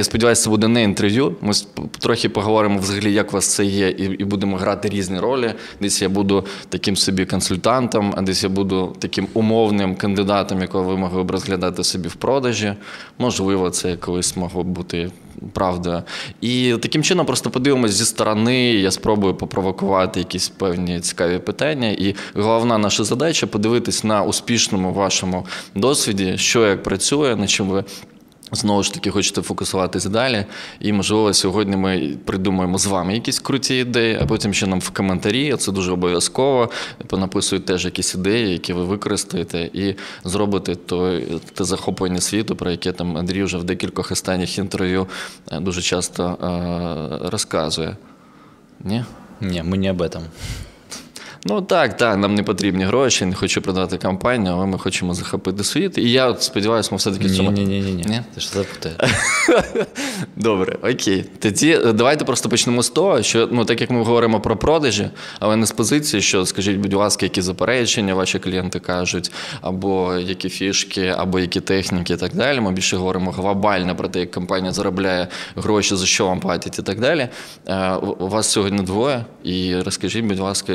Я сподіваюся, це буде не інтерв'ю. Ми трохи поговоримо взагалі, як у вас це є, і і будемо грати різні ролі. Десь я буду таким собі консультантом, а десь я буду таким умовним кандидатом, якого ви могли б розглядати собі в продажі. Можливо, це колись могло б бути правдою. І таким чином просто подивимось зі сторони. Я спробую попровокувати якісь певні цікаві питання. І головна наша задача подивитись на успішному вашому досвіді, що як працює, на чим ви. Знову ж таки, хочете фокусуватись далі. І, можливо, сьогодні ми придумаємо з вами якісь круті ідеї, а потім ще нам в коментарі, це дуже обов'язково. Понаписують теж якісь ідеї, які ви використаєте, і зробите то, те захоплення світу, про яке там Андрій вже в декількох останніх інтерв'ю е, дуже часто е- розказує. Ні? Ні, ми не об этом. Ну так, так, нам не потрібні гроші, не хочу продати компанію, але ми хочемо захопити світ. І я сподіваюся, ми все-таки в цьому. Ні, ні, ні, ні. Ти що запутає? Добре, окей. Тоді е, давайте просто почнемо з того, що ну, так як ми говоримо про продажі, але не з позиції, що скажіть, будь ласка, які заперечення ваші клієнти кажуть, або які фішки, або які техніки і так далі. Ми більше говоримо глобально про те, як компанія заробляє гроші, за що вам платять і так далі. Е, у вас сьогодні двоє. І розкажіть, будь ласка,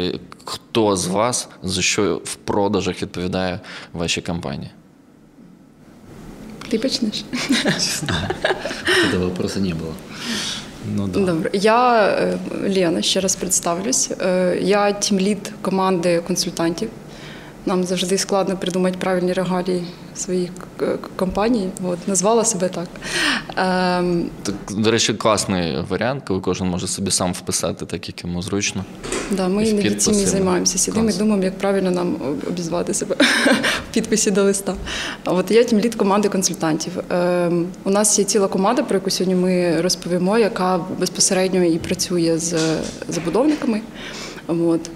хто з вас за що в продажах відповідає вашій компанії? Ти почнеш? Этого вопроса не було. Ну, да. Добре. Я е, Лена, ще раз представлюсь. Е, я тімлід команди консультантів. Нам завжди складно придумати правильні регалії своїй компанії. От, назвала себе так. Ем... так. До речі, класний варіант, коли кожен може собі сам вписати, так як йому зручно. Да, Ми іноді цим і займаємося. Сидимо і думаємо, як правильно нам обізвати себе в підписі до листа. От я тим лід команди консультантів. Ем, у нас є ціла команда, про яку сьогодні ми розповімо, яка безпосередньо і працює з забудовниками. От.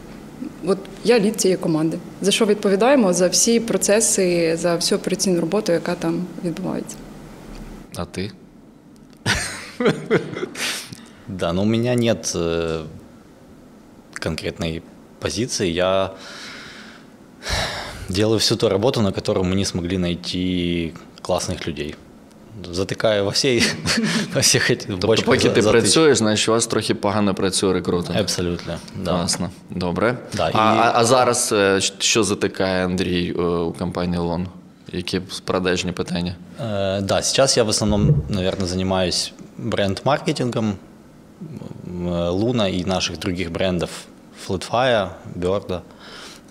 От я лід цієї команди. За що відповідаємо? За всі процеси, за всю операційну роботу, яка там відбувається. А ти? Да, но у меня нет э, конкретной позиции. Я делаю всю ту работу, на которую мы не смогли найти классных людей затикаю во всій, во всіх Тобто, поки ти працюєш, значить у вас трохи погано працює рекрутинг. Абсолютно. Да. Класно. Добре. Да, а, і... а, а зараз е, що затикає Андрій е, у компанії Лон? Які продажні питання? Э, да, сейчас я в основном, наверное, занимаюсь бренд-маркетингом Луна и наших других брендов Flatfire, Bird.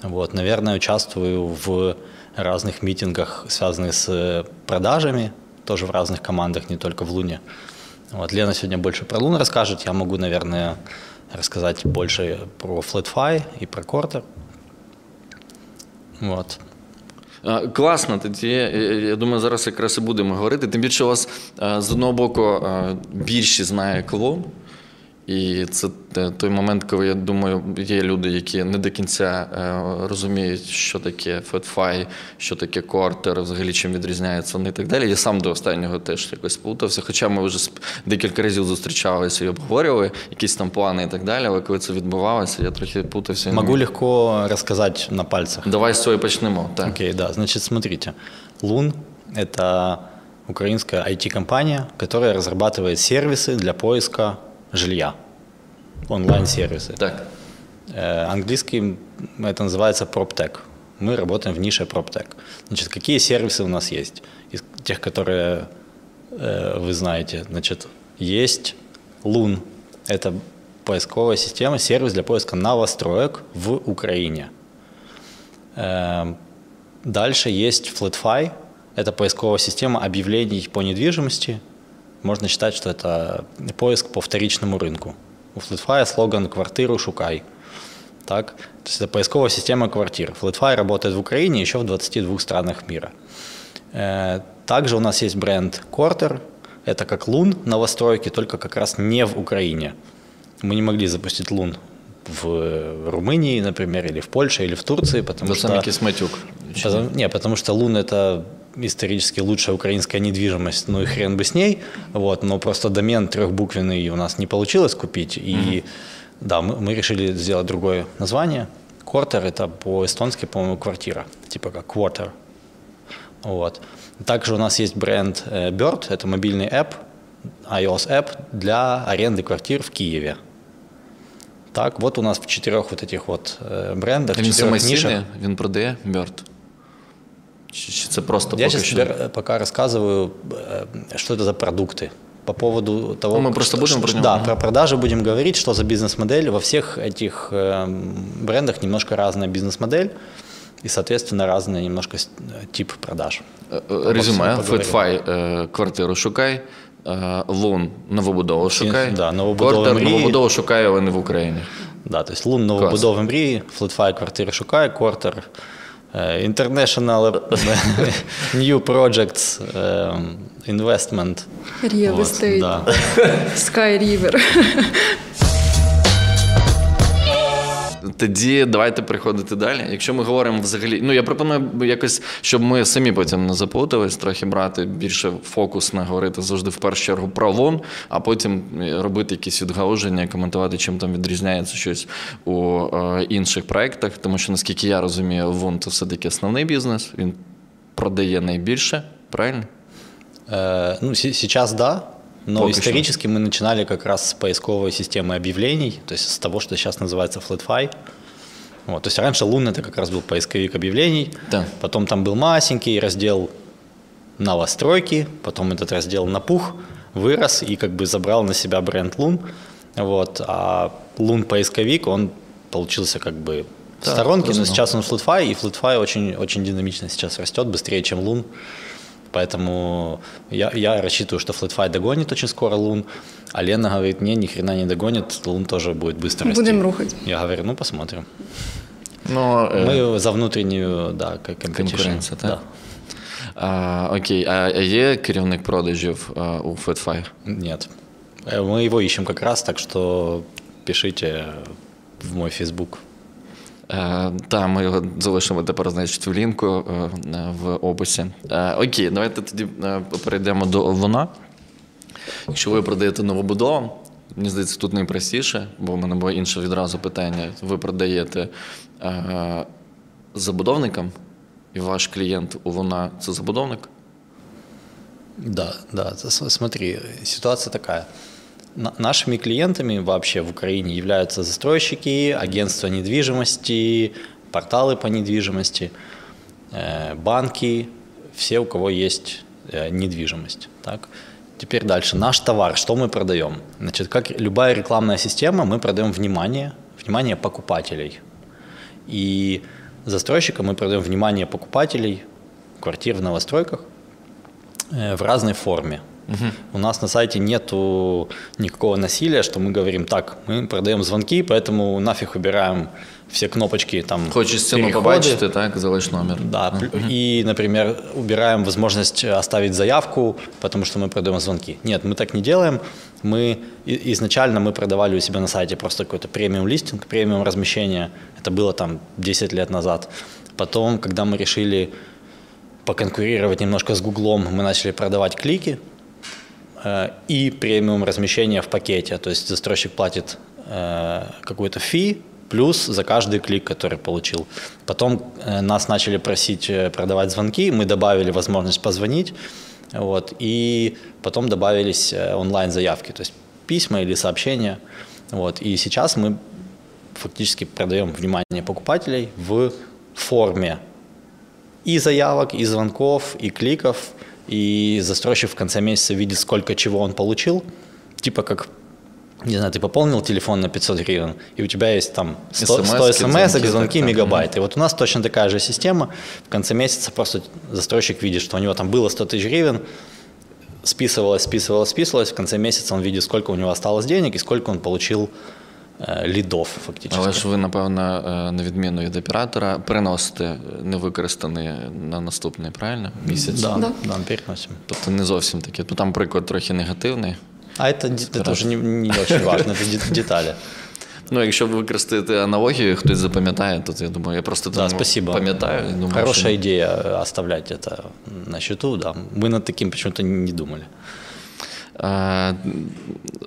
Вот, наверное, участвую в разных митингах, связанных с продажами, тоже в разных командах, не только в Луне. Вот, Лена сегодня больше про Лун расскажет. Я могу, наверное, рассказать больше про FlatFi и про Quarter. Вот. Класно, тоді я думаю, зараз якраз і будемо говорити. Тим більше у вас з одного боку більше знає клон. І це той момент, коли я думаю, є люди, які не до кінця е, розуміють, що таке FedFi, що таке квартер, взагалі чим відрізняється вони і так далі. Я сам до останнього теж якось плутався. Хоча ми вже декілька разів зустрічалися і обговорювали якісь там плани і так далі. Але коли це відбувалося, я трохи плутався. Могу легко розказати на пальцях. Давай з цього почнемо. Так. Окей, да. Значить, смотрите. Лун это украинская IT-компания, которая разрабатывает сервисы для поиска жилья, онлайн-сервисы. Так. Э, английский это называется PropTech. Мы работаем в нише PropTech. Значит, какие сервисы у нас есть? Из тех, которые э, вы знаете, значит, есть Loon. Это поисковая система, сервис для поиска новостроек в Украине. Э, дальше есть FlatFi. Это поисковая система объявлений по недвижимости можно считать, что это поиск по вторичному рынку. У FlatFi слоган «Квартиру шукай». Так? То есть это поисковая система квартир. FlatFi работает в Украине еще в 22 странах мира. Э, также у нас есть бренд Quarter. Это как Лун новостройки, только как раз не в Украине. Мы не могли запустить Лун в Румынии, например, или в Польше, или в Турции, потому что... Это кисматюк. Потому, не, потому что Лун – это исторически лучшая украинская недвижимость, ну и хрен бы с ней, вот, но просто домен трехбуквенный у нас не получилось купить, и mm-hmm. да, мы, мы решили сделать другое название. Quarter – это по-эстонски, по-моему, квартира, типа как quarter. Вот. Также у нас есть бренд э, Bird, это мобильный app, iOS App для аренды квартир в Киеве. Так, вот у нас в четырех вот этих вот э, брендах, в Він четырех нишах. самостійний, він продає Бьорд. Чи, чи це просто Я поки сейчас що? тебе э, пока рассказываю, э, что это за продукты. По поводу того, Ну, мы просто что- будем что- про него? да, Мгм. про продажи будем говорить, что за бизнес-модель. Во всех этих э, брендах немножко разная бизнес-модель и, соответственно, разный немножко с- э, тип продаж. Е, е, Резюме, всьому поговоримо. Фетфай е, квартиру шукай, е, Лун новобудову шукай. да, новобудови Квартир мрії. новобудову шукай, але не в Україні. Да, то есть Лун новобудови мрії, Flatfy квартири шукає, Quarter, е, International New Projects, е, Investment. Estate, да. Sky River. Тоді давайте переходити далі. Якщо ми говоримо взагалі, ну я пропоную якось, щоб ми самі потім не заплутались, трохи брати більше фокус на говорити завжди в першу чергу про лун, а потім робити якісь відгалуження, коментувати, чим там відрізняється щось у е, інших проєктах. Тому що наскільки я розумію, лун це все-таки основний бізнес, він продає найбільше, правильно? Э, Ну, се- сейчас да, но Пока исторически мы начинали как раз с поисковой системы объявлений, то есть с того, что сейчас называется FlatFi. Вот, то есть раньше Лун это как раз был поисковик объявлений, Да. потом там был масенький раздел новостройки, потом этот раздел напух, вырос и как бы забрал на себя бренд Лун. Вот, а Лун поисковик, он получился как бы в Да, сторонке, но сейчас он FlatFi, и FlatFi очень, очень динамично сейчас растет, быстрее, чем Лун. Поэтому я, я рассчитываю, что FlatFi догонит очень скоро Лун, а Лена говорит, не, ни хрена не догонит, Лун тоже будет быстро расти. Будем рухать. Я говорю, ну посмотрим. Ну, е, Мы за внутреннюю, да, как competition. конкуренція, так? Да. А, окей, а є керівник продажів а, у Фетфай? Нет. Э, Мы его ищем как раз, так что пишите в мой Facebook. Е, Та, ми його залишимо тепер, значить, в лінку е, в описі. Е, Окей, давайте тоді перейдемо до луна. Якщо ви продаєте новобудову, мені здається, тут найпростіше, бо в мене було інше відразу питання. Ви продаєте забудовникам, і ваш клієнт у луна це забудовник. Да, да. Смотри, ситуация такая. На- Нашими клиентами вообще в Украине являются застройщики, агентства недвижимости, порталы по недвижимости, э, банки, все, у кого есть э, недвижимость. Так? Теперь дальше. Наш товар, что мы продаем? Значит, как любая рекламная система, мы продаем внимание, внимание покупателей. И застройщикам мы продаем внимание покупателей квартир в новостройках э, в разной форме. У нас на сайте нету никакого насилия, что мы говорим так, мы продаем звонки, поэтому нафиг убираем все кнопочки там. Хочеш стіну переходы. побачити, так, залиш номер. Да, плю- и, например, убираем возможность оставить заявку, потому что мы продаем звонки. Нет, мы так не делаем. Мы изначально мы продавали у себя на сайте просто какой-то премиум листинг, премиум размещение. Это было там 10 лет назад. Потом, когда мы решили поконкурировать немножко с Гуглом, мы начали продавать клики и премиум размещение в пакете. То есть застройщик платит э, какой-то фи плюс за каждый клик, который получил. Потом э, нас начали просить э, продавать звонки, мы добавили возможность позвонить, вот, и потом добавились э, онлайн-заявки, то есть письма или сообщения. Вот, и сейчас мы фактически продаем внимание покупателей в форме и заявок, и звонков, и кликов, и застройщик в конце месяца видит, сколько чего он получил. Типа как, не знаю, ты пополнил телефон на 500 гривен, и у тебя есть там 100, 100 SMS-ки, смс, звонки, звонки, так. мегабайт. И вот у нас точно такая же система. В конце месяца просто застройщик видит, что у него там было 100 тысяч гривен, списывалось, списывалось, списывалось. В конце месяца он видит, сколько у него осталось денег и сколько он получил э, лидов фактически. Але ж ви, напевно, е, на відміну від оператора, приносите невикористаний на наступний, правильно? Місяць. Да, Да. да, переносим. Тобто не зовсім таке. Ну, Там приклад трохи негативний. А это, де- это уже не, не очень важно, это де- детали. Ну, якщо ви використаєте аналогію, хтось запам'ятає, то я думаю, я просто Да, тому спасибо. пам'ятаю. і Думаю, Хорошая що... идея оставлять это на счету, да. Мы над таким почему-то не думали. Е,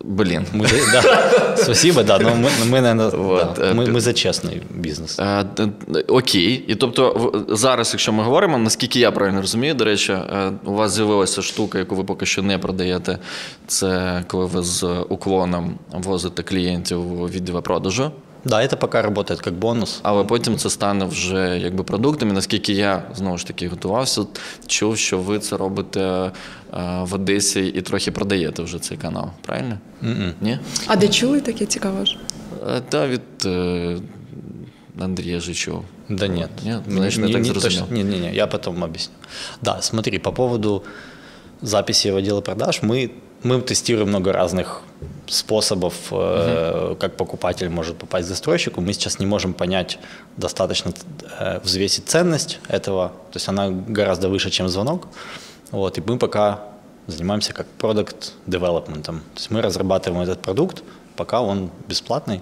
Блін. Мы, за- да, спасибо, да, но мы, мы, наверное, Вот, да, э, мы, ты- мы за честный бизнес. Е, д- д- Окей. І тобто, в- зараз, якщо ми говоримо, наскільки я правильно розумію, до речі, е, у вас з'явилася штука, яку ви поки що не продаєте. Це коли ви з уклоном возите клієнтів у відділ продажу. Да, это пока работает как бонус. Але потім це стане вже якби продуктом. І наскільки я знову ж таки готувався, чув, що ви це робите е, в Одесі і трохи продаєте вже цей канал, правильно? Ні? А де чули таке цікаво ж? Е, Та від е, Андрія Жичова. Да нет. Нет? Значит, я так зрозумел. Не, не, не, я потом объясню. Да, смотри, по поводу записи в отделы продаж, мы, мы тестируем много разных способов, э, как покупатель может попасть к застройщику. Мы сейчас не можем понять достаточно э, взвесить ценность этого, то есть она гораздо выше, чем звонок. Вот, и мы пока занимаемся как продукт девелопментом. То есть мы разрабатываем этот продукт, пока он бесплатный.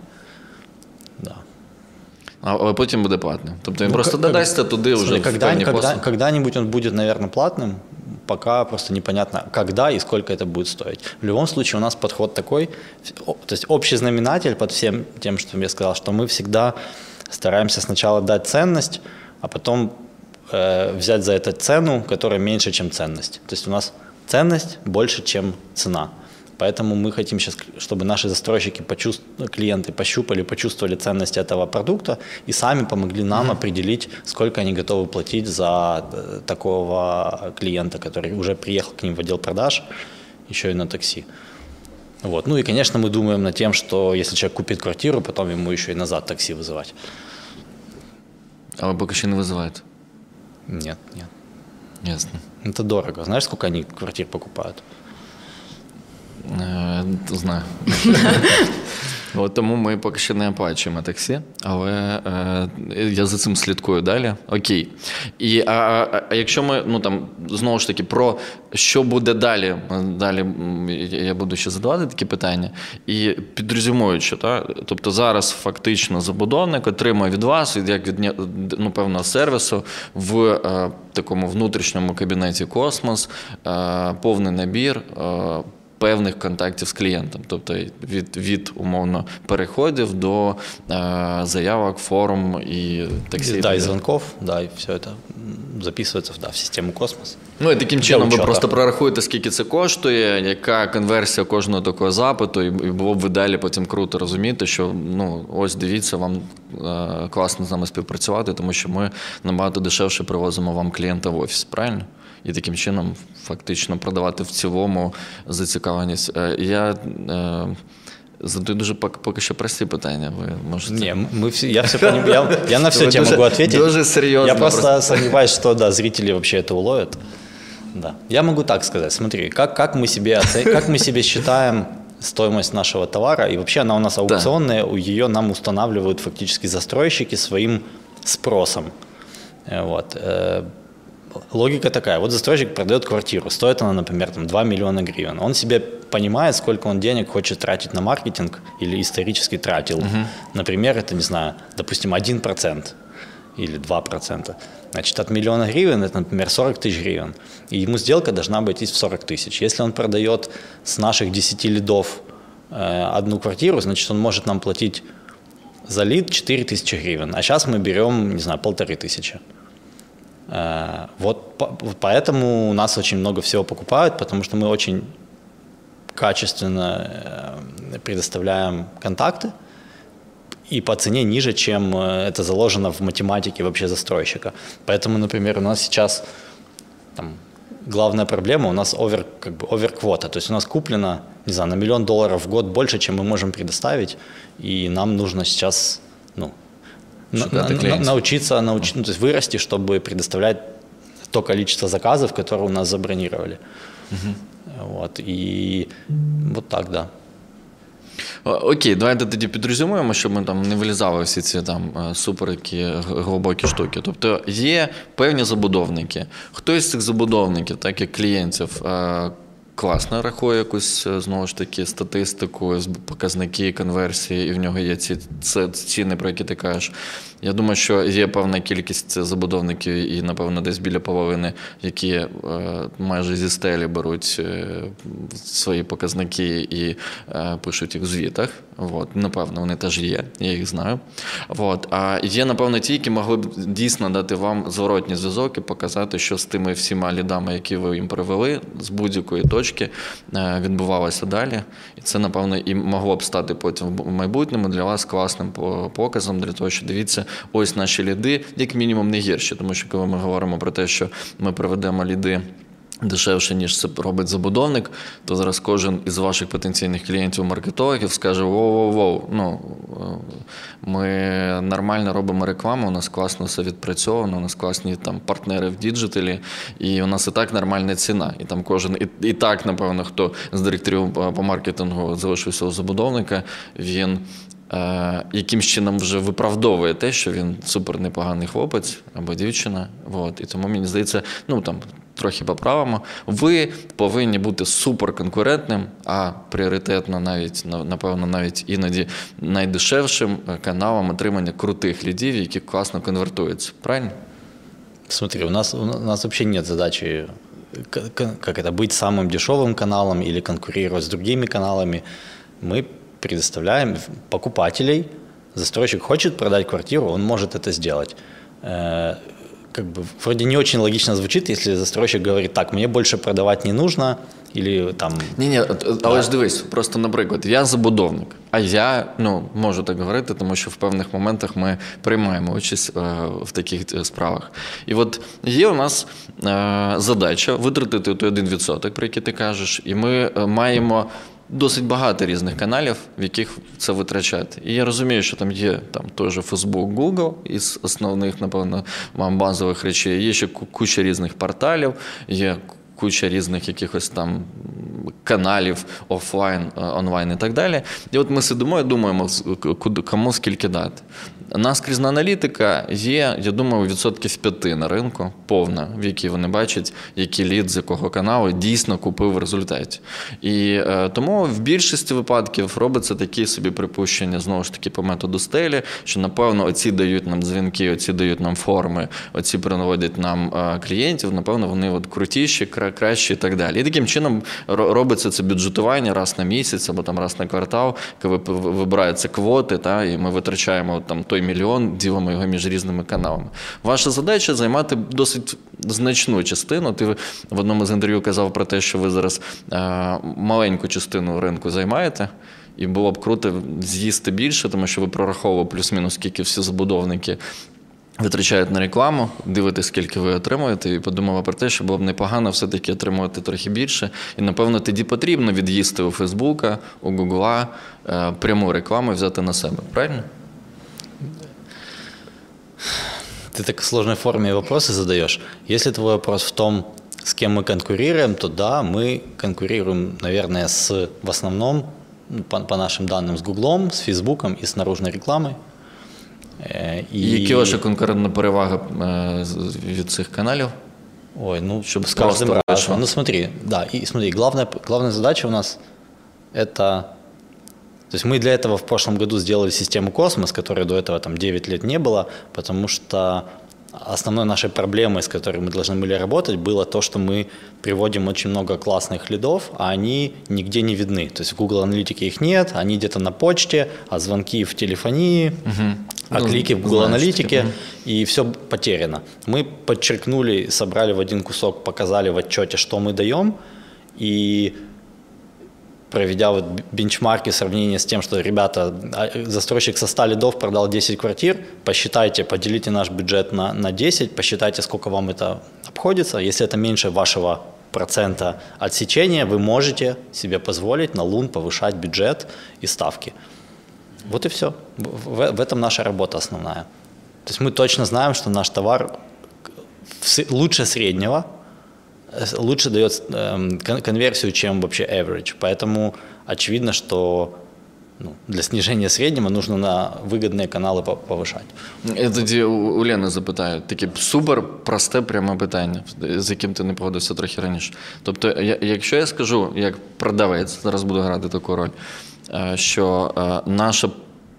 Да. А- Але потім буде платним. Тобто він Ну, просто как- додасться туди вже Смотри, в когда, певні когда, послуги. когда-нибудь он будет, наверное, платным, пока просто непонятно, когда и сколько это будет стоить. В любом случае у нас подход такой, то есть общий знаменатель под всем тем, что я сказал, что мы всегда стараемся сначала дать ценность, а потом э, взять за это цену, которая меньше, чем ценность. То есть у нас ценность больше, чем цена. Поэтому мы хотим сейчас, чтобы наши застройщики, почувств- клиенты пощупали, почувствовали ценность этого продукта и сами помогли нам определить, сколько они готовы платить за э, такого клиента, который уже приехал к ним в отдел продаж, еще и на такси. Вот. Ну и, конечно, мы думаем над тем, что если человек купит квартиру, потом ему еще и назад такси вызывать. Але поки що не визиваєте. Нет, нет. Ясно. Это дорого. Знаешь, сколько они квартир покупают? Е, знаю. От тому ми поки що не оплачуємо таксі, але е, я за цим слідкую далі. Окей. І а, а, якщо ми ну там знову ж таки про що буде далі, далі я буду ще задавати такі питання. І підрозумуючи, та, тобто зараз фактично забудовник отримує від вас, як від ну, певного сервісу, в е, такому внутрішньому кабінеті Космос, е, повний набір. Е, певних контактів з клієнтом, тобто від, від умовно переходів до е, заявок, форум і таксі. Да, и звонков, да, и все м, записывается да, в систему Космос. Ну і таким чином ви просто прорахуєте, скільки це коштує, яка конверсія кожного такого запиту, і і було б в ідеалі потім круто розуміти, що ну ось дивіться, вам е, класно з нами співпрацювати, тому що ми набагато дешевше привозимо вам клієнта в офіс, правильно? І таким чином фактично продавати в цілому зацікавленість. Е, Я е, задаю дуже пок- поки що прості питання. Ви можете. Не, мы все, я все понимаю, я, я на все Вы тебе дуже- могу ответить. дуже серьезно Я просто, просто. сомневаюсь, что да, зрители вообще это уловят. Да. Я могу так сказать. Смотри, как, как, мы себе оце- как мы себе считаем стоимость нашего товара, и вообще она у нас аукционная, у ее нам устанавливают фактически застройщики своим спросом. Э, Вот. Логика такая. Вот застройщик продает квартиру. Стоит она, например, там, 2 миллиона гривен. Он себе понимает, сколько он денег хочет тратить на маркетинг или исторически тратил. Например, это, не знаю, допустим, 1% или 2%. Значит, от миллиона гривен это, например, 40 тысяч гривен. И ему сделка должна обойтись в 40 тысяч. Если он продает с наших 10 лидов э, одну квартиру, значит, он может нам платить за лид 4 тысячи гривен. А сейчас мы берем, не знаю, полторы тысячи. Э, Вот по- вот поэтому у нас очень много всего покупают, потому что мы очень качественно э, предоставляем контакты и по цене ниже, чем э, это заложено в математике вообще застройщика. Поэтому, например, у нас сейчас там, главная проблема у нас over, как бы overquota. То есть у нас куплено, не знаю, на миллион долларов в год больше, чем мы можем предоставить, и нам нужно сейчас ну, на- Шукать на- на- клиентов. научиться, научи- ну, то есть вырасти, чтобы предоставлять то количество заказов, которые у нас забронировали. Вот, и вот так, да. О, Окей, давайте тоді підрозумуємо, щоб ми там не вилізали всі ці там е, супер які г- глибокі штуки. Тобто є певні забудовники. Хто із цих забудовників, так як клієнтів, е, класно рахує якусь е, знову ж таки статистику, показники конверсії, і в нього є ці ціни, про які ти кажеш. Я думаю, що є певна кількість забудовників, і, напевно, десь біля половини, які е, майже зі стелі беруть е, свої показники і е, пишуть їх в звітах. От. Напевно, вони теж є, я їх знаю. От. А є, напевно, ті, які могли б дійсно дати вам зворотній зв'язок і показати, що з тими всіма лідами, які ви їм привели, з будь-якої точки відбувалося далі. І це, напевно, і могло б стати потім в майбутньому для вас класним показом, для того, що дивіться, ось наші ліди, як мінімум, не гірші, тому що коли ми говоримо про те, що ми проведемо ліди. Дешевше, ніж це робить забудовник, то зараз кожен із ваших потенційних клієнтів-маркетологів скаже: воу-воу-воу, ну ми нормально робимо рекламу, у нас класно все відпрацьовано, у нас класні там партнери в діджиталі, і у нас і так нормальна ціна. І там кожен, і, і так, напевно, хто з директорів по маркетингу залишився у забудовника, він е, яким чином вже виправдовує те, що він супер непоганий хлопець або дівчина. От. І тому мені здається, ну там. Трохи поправимо, ви повинні бути суперконкурентним, а пріоритетно навіть напевно, навіть іноді найдешевшим каналом отримання крутих лідів, які класно конвертуються. Правильно? Смотри, у нас у нас вообще нет задачи как это быть самым дешевым каналом или конкурировать с другими каналами. Мы предоставляем покупателей. Застройщик хочет продать квартиру, он может это сделать. Э, как бы вроде не очень логично звучит, если застройщик говорит, так, мне больше продавать не нужно, или там... Ні, ні, але ж дивись, просто, наприклад, я забудовник, а я ну, можу так говорити, тому що в певних моментах ми приймаємо участь е, в таких е, справах. І от є у нас е, задача витратити той 1%, про який ти кажеш, і ми е, маємо досить багато різних каналів, в яких це витрачати. І я розумію, що там є там той же Facebook, Google із основних, напевно, вам базових речей. Є ще куча різних порталів, є куча різних якихось там каналів офлайн, е, онлайн і так далі. І от ми сидимо і думаємо, кому скільки дати. Наскрізна аналітика є, я думаю, відсотків п'яти на ринку, повна, в якій вони бачать, який лід з якого каналу дійсно купив в результаті. І е, тому в більшості випадків робиться такі собі припущення, знову ж таки, по методу стелі, що, напевно, оці дають нам дзвінки, оці дають нам форми, оці принаводять нам е, клієнтів, напевно, вони от крутіші, кращі і так далі. І таким чином робиться це бюджетування раз на місяць або там раз на квартал, коли вибираються квоти, та, і ми витрачаємо там той той мільйон, ділимо його між різними каналами. Ваша задача займати досить значну частину. Ти в одному з інтерв'ю казав про те, що ви зараз е, маленьку частину ринку займаєте. І було б круто з'їсти більше, тому що ви прораховували плюс-мінус, скільки всі забудовники витрачають на рекламу, дивитесь, скільки ви отримуєте, і подумала про те, що було б непогано все-таки отримувати трохи більше. І, напевно, тоді потрібно від'їсти у Фейсбука, у Гугла е, пряму рекламу взяти на себе. Правильно? Ты так в сложной форме вопросы задаешь. Если твой вопрос в том, с кем мы конкурируем, то да, мы конкурируем, наверное, с, в основном, ну, по, по нашим данным, с Гуглом, с Фейсбуком и с наружной рекламой. Э, и... Які ваша конкурентна перевага э, від цих каналів? Ой, ну, чтобы с каждым разом. Ну, смотри, да, и смотри, главная, главная задача у нас это то есть мы для этого в прошлом году сделали систему «Космос», которой до этого там 9 лет не было, потому что основной нашей проблемой, с которой мы должны были работать, было то, что мы приводим очень много классных лидов, а они нигде не видны. То есть в Google Аналитике их нет, они где-то на почте, а звонки в телефонии, угу. а ну, клики в Google Аналитике, угу. и все потеряно. Мы подчеркнули, собрали в один кусок, показали в отчете, что мы даем, и проведя вот бенчмарки, сравнение с тем, что, ребята, а, застройщик со 100 лидов продал 10 квартир, посчитайте, поделите наш бюджет на, на 10, посчитайте, сколько вам это обходится. Если это меньше вашего процента отсечения, вы можете себе позволить на лун повышать бюджет и ставки. Вот и все. В, в этом наша работа основная. То есть мы точно знаем, что наш товар лучше среднего – лучше дает эм, конверсию, чем вообще average. Поэтому очевидно, что ну, для снижения среднего нужно на выгодные каналы по- повышать. Я тоді у у Лени запитаю, таке супер просте пряме питання, з яким ти не погодився трохи раніше. Тобто, я- якщо я скажу, як продавець, зараз буду грати таку роль, е, що е, наша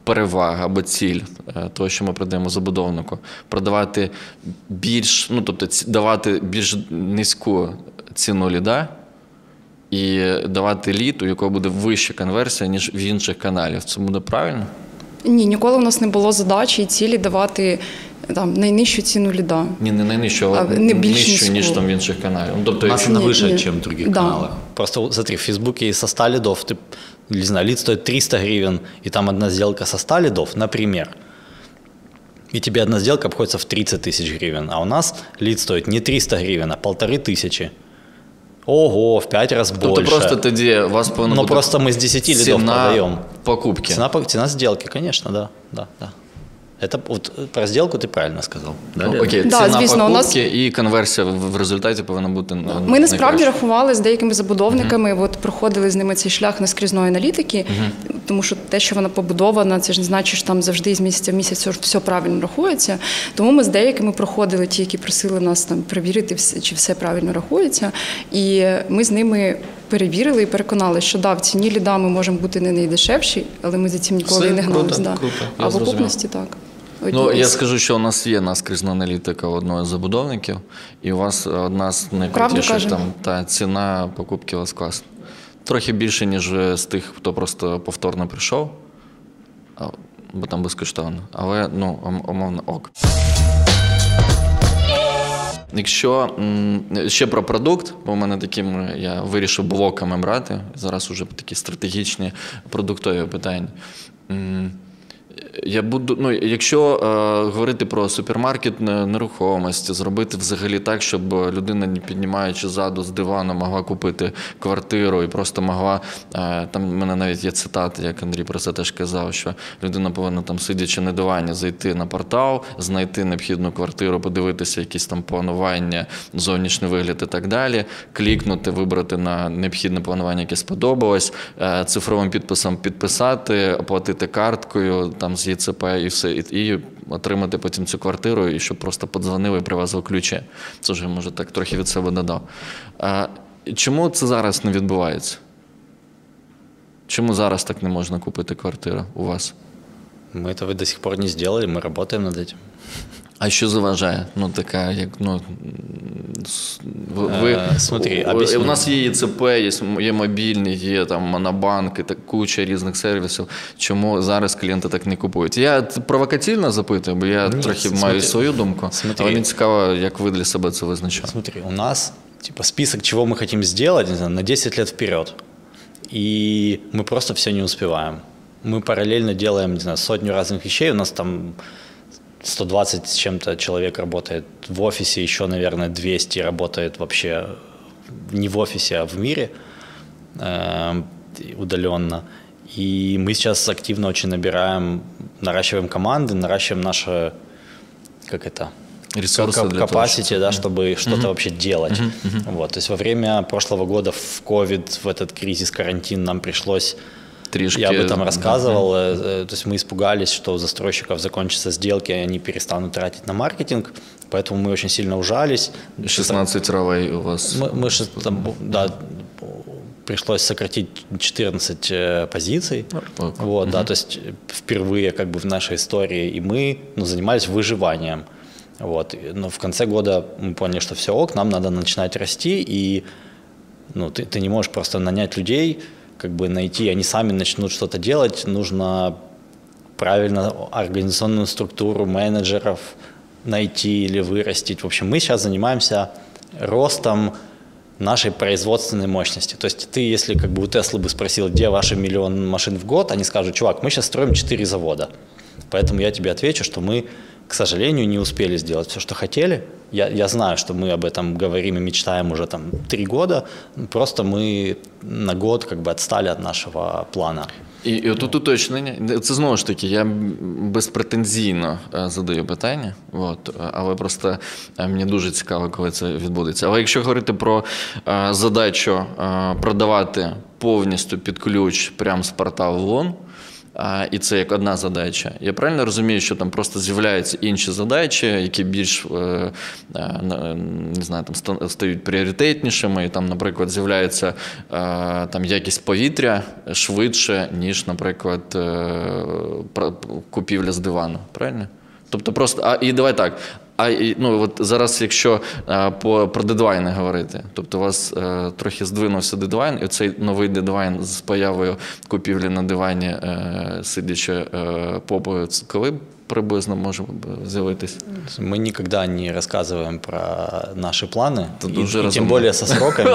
перевага або ціль е, того, що ми продаємо забудовнику, продавати більш, ну тобто давати більш низьку ціну ліда. І давати лід, у якого буде вища конверсія, ніж в інших каналів. Це буде правильно? Ні, ніколи у нас не було задачі і цілі давати там найнижчу ціну ліда. Ні, не найнижчу, А, не більш нижчу, ніж там в інших каналах. Ну, тобто, У нас не- чем в других да. каналах. Просто смотри, в Фейсбуке из 100 лидов, ты, не знаю, лид стоит 300 гривен, и там одна сделка со 100 лидов, например, и тебе одна сделка обходится в 30 тысяч гривен, а у нас лид стоит не 300 гривен, а полторы тысячи. Ого, в 5 раз тобто больше. просто тоді у вас повинно Но бути просто мы с 10 лидов ціна продаем. покупки. Цена, по- цена сделки, конечно, да, да, да. Это вот э, про сделку ты правильно сказал. Да, Ну, Лена? окей, Да, ціна звісно, у нас- покупки і конверсія в в результаті повинна бути на- Ми насправді найкраща. рахували з деякими забудовниками, от проходили з ними цей шлях наскрізної аналітики, тому що те, що вона побудована, це ж не значить, що там завжди з місяця в місяць все, все правильно рахується. Тому ми з деякими проходили ті, які просили нас там перевірити, все- чи все правильно рахується. І ми з ними перевірили і переконали, що да, в ціні ліда ми можемо бути не найдешевші, але ми за цим ніколи Все і не гналися. круто, да. круто, я а в зрозумів. окупності так. Ну, я скажу, що у нас є наскрізна аналітика одного з забудовників, і у вас одна з найкрутіших там та ціна покупки у вас класна. Трохи більше, ніж з тих, хто просто повторно прийшов, бо там безкоштовно. Але ну, умовно ок. Якщо ще про продукт, бо в мене таким я вирішив блоками брати. Зараз уже такі стратегічні продуктові питання. Я буду, ну, якщо е, говорити про супермаркет не- нерухомості, зробити взагалі так, щоб людина, не піднімаючи ззаду з дивану, могла купити квартиру і просто могла. Е, там в мене навіть є цитати, як Андрій про це теж казав, що людина повинна там, сидячи на дивані, зайти на портал, знайти необхідну квартиру, подивитися якісь там планування, зовнішній вигляд і так далі, клікнути, вибрати на необхідне планування, яке сподобалось, е, цифровим підписом підписати, оплатити карткою там з ЄЦП і все, і, і отримати потім цю квартиру, і щоб просто подзвонили і привезли ключі. Це вже може так трохи від себе додав. Е, Чому це зараз не відбувається? Чому зараз так не можна купити квартиру у вас? Мы этого до сих пор не сделали, мы работаем над этим. А що заважає? Ну, така, як ну. с- Ви, ви, Е, смотри, у, об'ясню. у нас є ЄЦП, є, є мобільний, є там монобанк, і так, куча різних сервісів. Чому зараз клієнти так не купують? Я т- провокаційно запитую, бо я Ні, трохи смотри, маю свою думку. смотри. Але мені цікаво, як ви для себе це визначали. Смотри, у нас типа список, чего мы хотим сделать, не знаю, на 10 лет вперед. И мы просто все не успеваем. Мы параллельно делаем, не знаю, сотню разных вещей. У нас там 120 с чем-то человек работает в офисе, еще, наверное, 200 работает вообще не в офисе, а в мире э, удаленно. И мы сейчас активно очень набираем, наращиваем команды, наращиваем наше, как это, Ресурсы для того, capacity, да, чтобы что-то вообще делать. Вот, то есть во время прошлого года в COVID, в этот кризис, карантин, нам пришлось Трішки, я об этом да. рассказывал. э, э, То есть мы испугались, что у застройщиков закончатся сделки, и они перестанут тратить на маркетинг. Поэтому мы очень сильно ужались. 16 ролей у вас. Мы, мы же там, да, пришлось сократить 14 э, позиций. ок. Вот, да, то есть впервые как бы в нашей истории и мы ну, занимались выживанием. Вот. Но в конце года мы поняли, что все ок, нам надо начинать расти, и ну, ты, ты не можешь просто нанять людей, как бы найти, они сами начнут что-то делать, нужно правильно организационную структуру менеджеров найти или вырастить. В общем, мы сейчас занимаемся ростом нашей производственной мощности. То есть ты, если как бы у Теслы бы спросил, где ваши миллион машин в год, они скажут, чувак, мы сейчас строим 4 завода. Поэтому я тебе отвечу, что мы, к сожалению, не успели сделать все, что хотели. Я, я знаю, что мы об этом говорим и мечтаем уже там три года. Просто мы на год как бы отстали от нашего плана. І, і тут уточнення. Це знову ж таки, я безпретензійно е, задаю питання, от, е, але просто е, мені дуже цікаво, коли це відбудеться. Але якщо говорити про е, задачу е, продавати повністю під ключ прямо з порталу ЛОН, а, І це як одна задача. Я правильно розумію, що там просто з'являються інші задачі, які більш е, е, не знаю, там стають пріоритетнішими, і там, наприклад, з'являється е, там якість повітря швидше, ніж, наприклад, е, купівля з дивану. Правильно? Тобто просто, а і давай так. А і, ну, от зараз, якщо е, по, про дедвайни говорити, тобто у вас е, трохи здвинувся дедвайн, і цей новий дедвайн з появою купівлі на дивані, е, сидячи е, попою, це коли приблизно може з'явитись? Мы никогда не рассказываем про наши планы, Тут и, уже и тем разумно. более со сроками.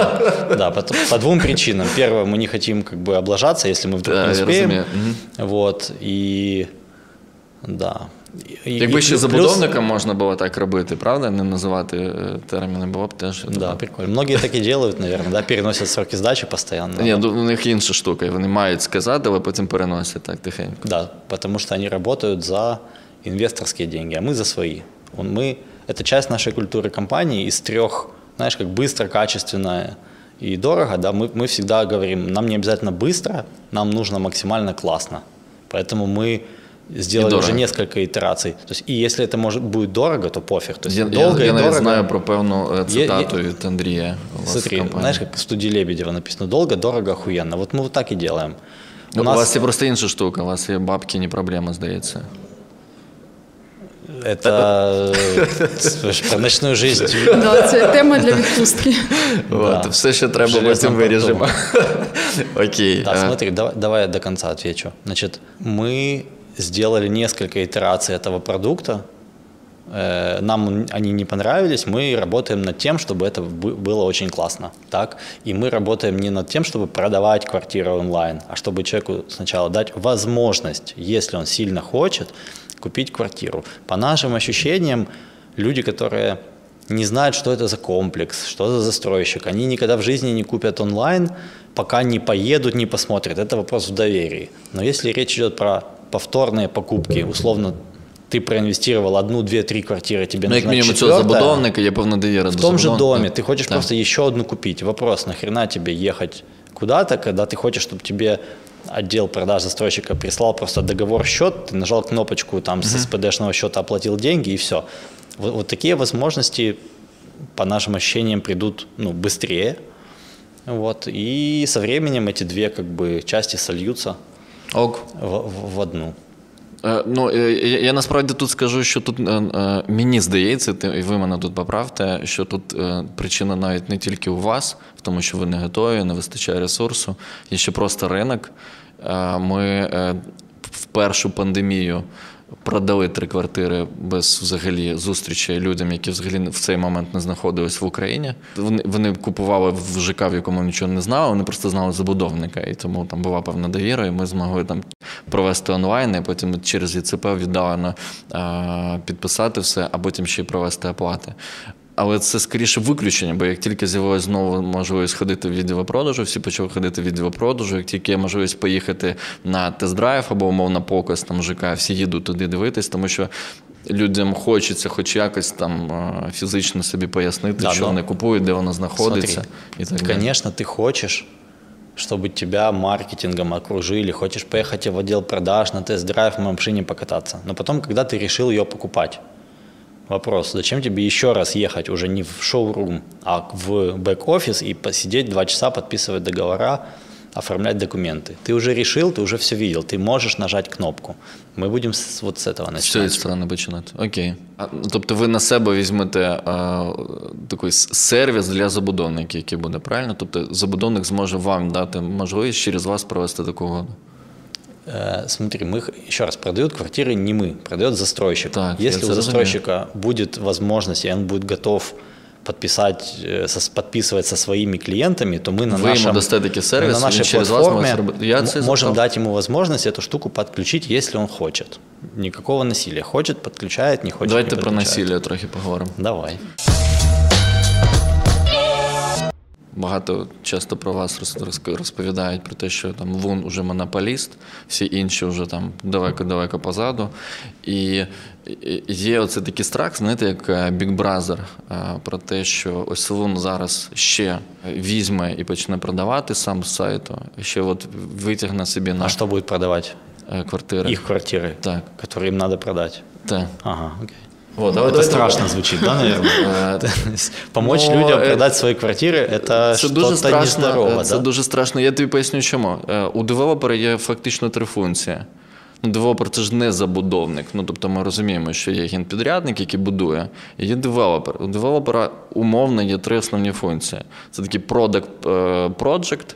Да, по, по двум причинам. Первое, мы не хотим как бы облажаться, если мы вдруг Да, не я успеем. разумею. Мгм. Вот, и да. І- Якби і ще плюс- забудовникам можна було так робити, правда? Не називати е, терміни, було б теж. Да, прикольно. Многие так и делают, наверное, да, переносят сроки сдачи постоянно. Ні, ну, у них інша штука. Вони мають сказати, але потім переносять так тихенько. Да, потому что они работают за инвесторские деньги, а мы за свои. Он- Мы, это часть нашей культуры компании из трех, знаешь, как быстро, качественно и дорого, да, мы, мы всегда говорим, нам не обязательно быстро, нам нужно максимально классно. Поэтому мы сделали уже дорого. несколько итераций. То есть, и если это может будет дорого, то пофиг. То есть Я, долго я, и я навіть дорого. знаю про певну е, Є- цитату від Андрія. у вас в Смотри, компанії. знаешь, как в студии Лебедева написано, долго, дорого, охуенно. Вот мы вот так и делаем. Ну, У, вас є просто інша штука, у вас є бабки, не проблема, здається. Это э, про ночную жизнь. Да, це тема для відпустки. От, все, що треба, потім Железно виріжемо. Окей. Да, е, смотри, давай, давай я до конца отвечу. Значит, мы сделали несколько итераций этого продукта. Э, Нам они не понравились, мы работаем над тем, чтобы это бы- было очень классно. Так? И мы работаем не над тем, чтобы продавать квартиру онлайн, а чтобы человеку сначала дать возможность, если он сильно хочет, купить квартиру. По нашим ощущениям, люди, которые не знают, что это за комплекс, что за застройщик, они никогда в жизни не купят онлайн, пока не поедут, не посмотрят. Это вопрос в доверии. Но если речь идет про повторные покупки, условно, ты проинвестировал одну, две, три квартиры, тебе Ну, як нужна мінімум, цього четвертая, забудовника є певна довіра в до том же забудовника. доме ты хочешь Да. просто еще одну купить. Вопрос, нахрена тебе ехать куда-то, когда ты хочешь, чтобы тебе отдел продаж застройщика прислал просто договор счет, ты нажал кнопочку там с СПДшного счета, оплатил деньги и все. Вот, вот такие возможности, по нашим ощущениям, придут ну, быстрее. Вот, и со временем эти две как бы части сольются Ок. в, в- в одну. Е, Ну, е, я, я насправді тут скажу, що тут е, мені здається, ти, і ви мене тут поправте, що тут причина навіть не тільки у вас, в тому, що ви не готові, не вистачає ресурсу, є ще просто ринок. Ми в першу пандемію продали три квартири без взагалі зустрічі людям, які взагалі в цей момент не знаходились в Україні. Вони, вони купували в ЖК, в якому нічого не знали, вони просто знали забудовника, і тому там була певна довіра, і ми змогли там провести онлайн, і потім через ЄЦП віддалено підписати все, а потім ще й провести оплати. Але це скоріше виключення, бо як тільки з'явилася знову можливість ходити в відділ продажу, всі почали ходити в відділ продажу. Як тільки є можливість поїхати на тест-драйв або умовно показ там ЖК, всі їдуть туди дивитись, тому що людям хочеться хоч якось там е, фізично собі пояснити, Да, що но- вони купують, де воно знаходиться. І так далі. Конечно, ты хочешь, чтобы тебя маркетингом окружили, хочешь поехать в отдел продаж на тест-драйв на машине покататься. Но потом, когда ты решил ее покупать, вопрос, зачем тебе еще раз ехать уже не в шоурум, а в бэк-офис и посидеть два часа, подписывать договора, оформлять документы. Ты уже решил, ты уже все видел, ты можешь нажать кнопку. Мы будем с- вот с этого З цієї начинать. сторони починати. Окей. А, ну, тобто ви на себе візьмете е, такий с- сервіс для забудовників, який буде правильно? Тобто забудовник зможе вам дати можливість через вас провести таку угоду. Э, Смотри, мы, еще раз, продают квартиры не мы, продает застройщик. Так, Если у разумею. застройщика будет возможность, и он будет готов подписать, э, подписывать со своими клиентами, то мы на ему нашем, сервис, на нашей вас платформе це можем дать ему возможность эту штуку подключить, если он хочет. Никакого насилия. Хочет, подключает, не хочет, Давайте не про насилля трохи поговоримо. Давай. Багато часто про вас роз- роз- розповідають про те, що там Лун уже монополіст, всі інші вже там далеко-далеко позаду. І є оце такий страх, знаєте, як е, Big Brother, е, про те, що ось Лун зараз ще візьме і почне продавати сам з сайту, ще от витягне собі на А что будет продавать? е, квартири. Их квартиры, Так, которые им надо продать. так. Ага, окей. Вот, Это страшно звучит, да, наверное? То есть Помочь Ну, людям э, продать свои квартиры – это Це дуже что-то страшно. нездорово, Це да? дуже страшно. Я тобі поясню, чому. Е, У девелопера є фактично три функції. Ну, девелопер це ж не забудовник. Ну, тобто ми розуміємо, що є генпідрядник, який будує, і є девелопер. У девелопера умовно є три основні функції. Це такий product е, project,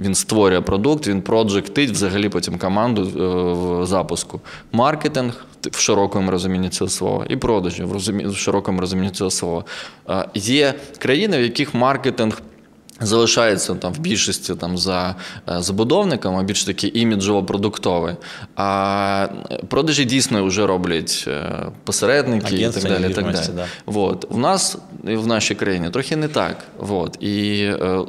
він створює продукт, він проджектить взагалі потім команду е, в запуску. Маркетинг в широкому розумінні цього слова, і продажі в, широкому розумінні цього слова. Е, Є країни, в яких маркетинг. Залишається там в більшості там за е, забудовником, а більш такий іміджово-продуктовий. А продажі дійсно вже роблять е, посередники і так далі. І так далі. да. Вот. В нас і в нашій країні трохи не так. Вот. І е,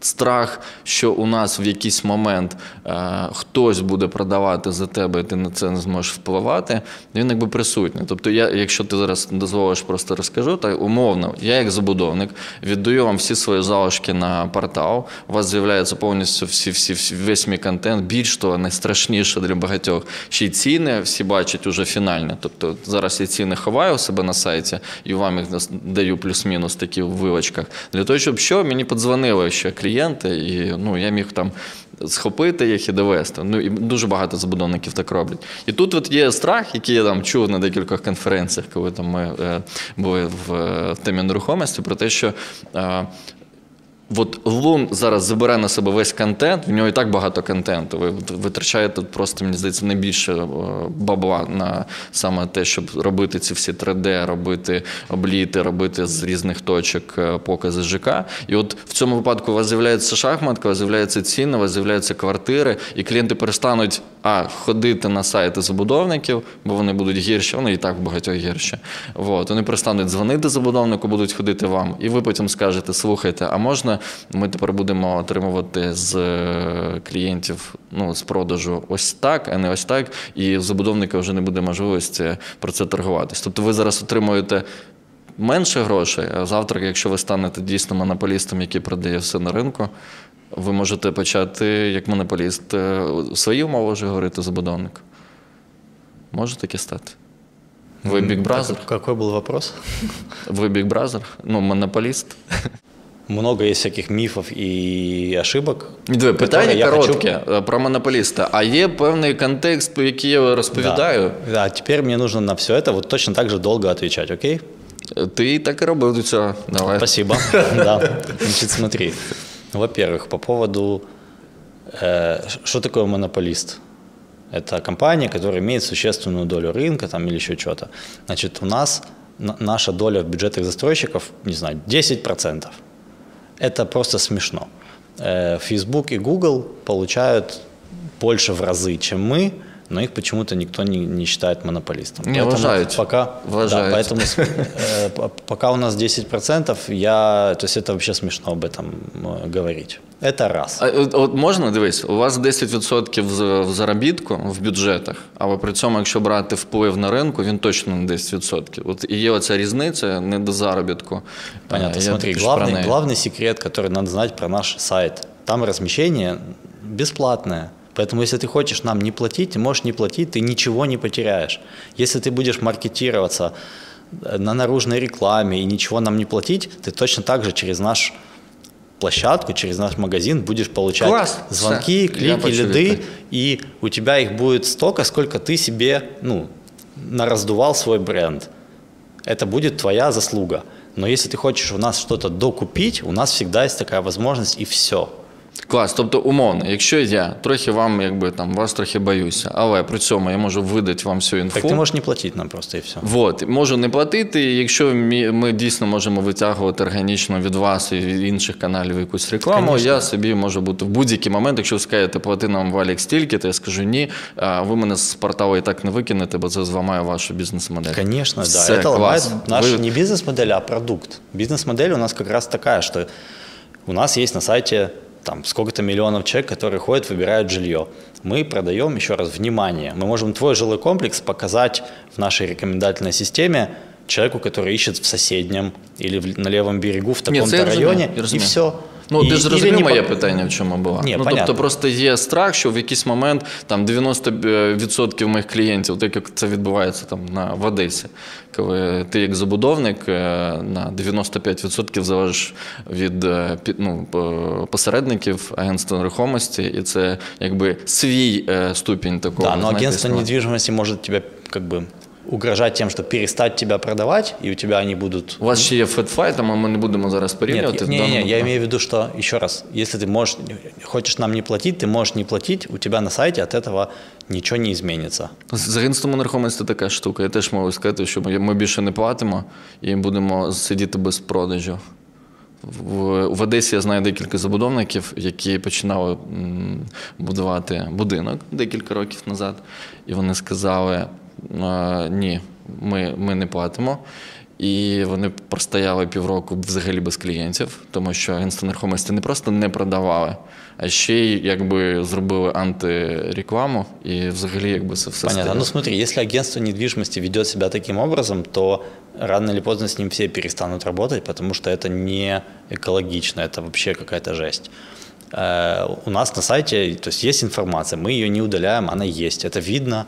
страх, що у нас в якийсь момент е, хтось буде продавати за тебе, і ти на це не зможеш впливати, він якби присутній. Тобто, я, якщо ти зараз дозволиш, просто розкажу, так умовно, я як забудовник віддаю вам всі свої залишки на портал. У вас з'являється повністю всі, всі, всі, весь мій контент. Більш того, найстрашніше для багатьох. Ще й ціни всі бачать уже фінальні. Тобто зараз я ціни ховаю у себе на сайті і вам їх даю плюс-мінус такі в вивочках. Для того, щоб що мені подзвонили ще клієнти, і ну, я міг там. Схопити їх і довести. Ну і дуже багато забудовників так роблять. І тут от є страх, який я там чув на декількох конференціях, коли там ми е, були в, е, темі нерухомості, про те, що е, От Лун зараз забере на себе весь контент, в нього і так багато контенту. Ви витрачаєте просто, мені здається, найбільше е, бабла на саме те, щоб робити ці всі 3D, робити обліти, робити з різних точок е, покази ЖК. І от в цьому випадку у вас з'являється шахматка, у вас з'являються ціни, у вас з'являються квартири, і клієнти перестануть а ходити на сайти забудовників, бо вони будуть гірші, вони і так в багатьох гірші. От. Вони перестануть дзвонити забудовнику, будуть ходити вам, і ви потім скажете: слухайте, а можна ми тепер будемо отримувати з е, клієнтів ну, з продажу ось так, а не ось так, і в забудовника вже не буде можливості про це торгуватись. Тобто ви зараз отримуєте. Менше грошей, а завтра, якщо ви станете дійсно монополістом, який продає все на ринку, ви можете почати як монополіст е, свої умови вже говорити забудовнику. Може таке стати? Ви Big Brother? Так, Какой был вопрос? Ви Big Brother? Ну, монополіст. Много есть всяких мифов и ошибок. Диви, которые питання я хочу- коротке е, про монополіста. А є певний контекст, по який я розповідаю. Да. да, теперь мне нужно на все это вот точно так же долго отвечать, окей? Ти так і робив до цього. Давай. Спасибо. Да. Значит, смотри. Во-первых, по поводу, э, что такое монополист? Это компания, которая имеет существенную долю рынка там, или еще что-то. Значит, у нас на- наша доля в бюджетах застройщиков, не знаю, 10%. Это просто смешно. Э, Facebook и Google получают больше в разы, чем мы, но их почему-то никто не, не считает монополистом. Не, Поэтому уважают. Пока, Уважают. Да, поэтому э, пока у нас 10%, я, то есть это вообще смешно об этом э, говорить. Это раз. А, от, от можна дивись, у вас 10% з- в заробітку в бюджетах, але при цьому, якщо брати вплив на ринку, він точно не 10%. От і є оця різниця не до заробітку. Понятно. Е, я Смотри, також про главный, неї. главный секрет, который надо знать про наш сайт. Там размещение бесплатное. Поэтому, если ты хочешь нам не платить, ты можешь не платить, ты ничего не потеряешь. Если ты будешь маркетироваться э, на наружной рекламе и ничего нам не платить, ты точно так же через наш площадку, через наш магазин будешь получать Класс. звонки, клики, лиды, и у тебя их будет столько, сколько ты себе ну, нараздувал свой бренд. Это будет твоя заслуга. Но если ты хочешь у нас что-то докупить, у нас всегда есть такая возможность, и все. Клас, тобто умовно, якщо я трохи вам, якби там вас трохи боюся, але при цьому я можу видати вам всю інфу. Так ты можешь не платить нам просто, и все. Вот, можу не платити. і Якщо мі- ми дійсно можемо витягувати органічно від вас і від інших каналів якусь рекламу, Конечно. я собі можу бути в будь-який момент. Якщо ви скажете, плати нам валік стільки, то я скажу ні. Ви мене з порталу і так не викинете, бо це зламає вашу бізнес-модель. Все, да. Это клас. ломает наш Ви- не бизнес-модель, а продукт. Бизнес-модель у нас как раз такая, что у нас есть на сайте там сколько-то миллионов человек, которые ходят, выбирают жилье. Мы продаем, еще раз, внимание. Мы можем твой жилой комплекс показать в нашей рекомендательной системе человеку, который ищет в соседнем или в, на левом берегу в Ні, таком-то це я розумію, районе, я и розумію. все. Ну, І- ти ж не моє по- питання, в чому було. Ні, ну, понятно. тобто просто є страх, що в якийсь момент там 90% моїх клієнтів, так як це відбувається там на в Одесі, коли ти як забудовник е, на 95% залежиш від е, ну, посередників агентства нерухомості, і це якби свій е, ступінь такого. Да, но агентство існування. недвижимости может тебе как бы угрожать тем, что перестать тебя продавать, и у тебя они будут У вас ще є фетфайт, а ми не будемо зараз порівнювати. Нет, в не, не, даному- я имею в виду, что, еще раз, если ты можешь, хочешь нам не платить, ты можешь не платить, у тебя на сайте от этого ничего не изменится. З агентством нерухомості така штука. Я теж можу сказати, що ми ми більше не платимо і будемо сидіти без продажу. В, в Одесі я знаю декілька забудовників, які починали м, будувати будинок декілька років назад, і вони сказали: «Е, ні, ми, ми не платимо. І вони простояли півроку взагалі без клієнтів, тому що агентство нерухомості не просто не продавали, а ще й якби зробили антирекламу, і взагалі якби це все Понятно. стало. Ну смотри, если агентство недвижимости ведет себя таким образом, то рано или поздно с ним все перестанут работать, потому что это не экологично, это вообще какая-то жесть. Э, У нас на сайте, то есть есть информация, мы ее не удаляем, она есть, это видно.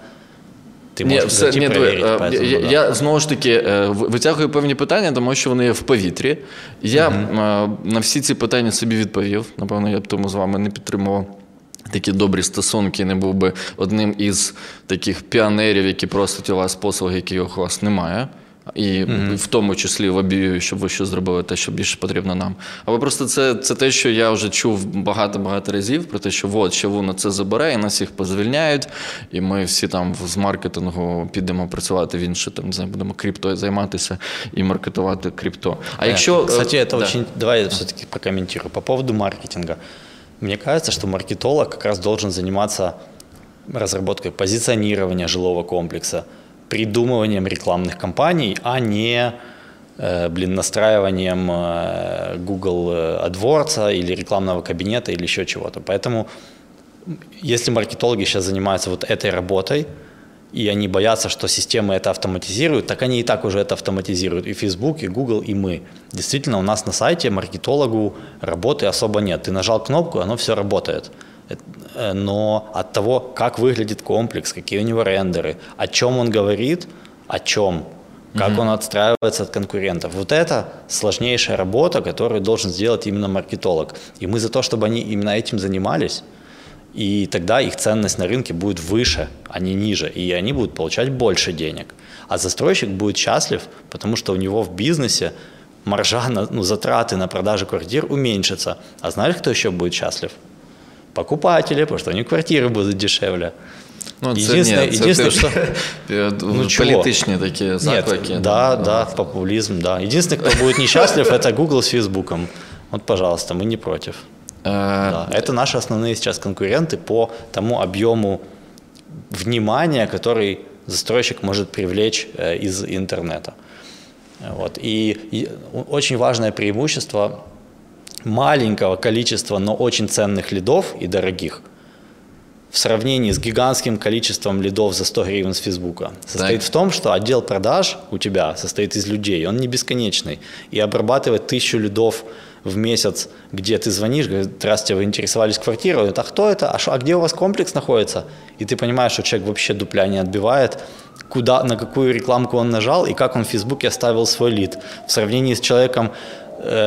Ты Ні, можешь все, ні, перевірити. проверить, е, я, да. я знову ж таки е, витягую певні питання, тому що вони є в повітрі. Я угу. на всі ці питання собі відповів. Напевно, я б тому з вами не підтримував. Такі добрі стосунки, не був би одним із таких піонерів, які просять у вас послуги, яких у вас немає. І в тому числі лобію, щоб ви щось зробили те, що більше потрібно нам. Але просто це, це те, що я вже чув багато-багато разів, про те, що от ще воно це забере, і нас їх позвільняють, і ми всі там з маркетингу підемо працювати в інше, там будемо крипто займатися і маркетувати крипто. А якщо е, Кстати, это да. очень... Давай я все-таки прокомментирую. По поводу маркетинга. Мне кажется, что маркетолог как раз должен заниматься разработкой позиционирования жилого комплекса, придумыванием рекламных кампаний, а не э, блин, настраиванием э, Google AdWords или рекламного кабинета или еще чего-то. Поэтому если маркетологи сейчас занимаются вот этой работой, и они боятся, что системы это автоматизируют, так они и так уже это автоматизируют. И Facebook, и Google, и мы. Действительно, у нас на сайте маркетологу работы особо нет. Ты нажал кнопку, оно все работает. Э, Но от того, как выглядит комплекс, какие у него рендеры, о чем он говорит, о чем, как он отстраивается от конкурентов. Вот это сложнейшая работа, которую должен сделать именно маркетолог. И мы за то, чтобы они именно этим занимались, и тогда их ценность на рынке будет выше, а не ниже. И они будут получать больше денег. А застройщик будет счастлив, потому что у него в бизнесе маржа, на, ну, затраты на продажу квартир уменьшатся. А знаешь, кто еще будет счастлив? Покупатели, потому что у них квартиры будут дешевле. Ну, це, Единственное- ні, це единственное, теж, что- е, Ну, чего? політичні такі заклики. Нет, да, да, популизм, да. Единственный, кто будет несчастлив, это Google с Фейсбуком. Вот, пожалуйста, мы не против. Е, Да, это наши основные сейчас конкуренты по тому объему внимания, который застройщик может привлечь э, из интернета. Вот. И, и очень важное преимущество маленького количества, но очень ценных лидов и дорогих в сравнении с гигантским количеством лидов за 100 гривен с Фейсбука состоит Так. в том, что отдел продаж у тебя состоит из людей, он не бесконечный. И обрабатывать тысячу лидов в месяц, где ты звонишь, говорит, здравствуйте, вы интересовались квартирой, говорит, а кто это, а, шо- а где у вас комплекс находится? И ты понимаешь, что человек вообще дупля не отбивает, куда, на какую рекламку он нажал и как он в Фейсбуке оставил свой лид. В сравнении с человеком,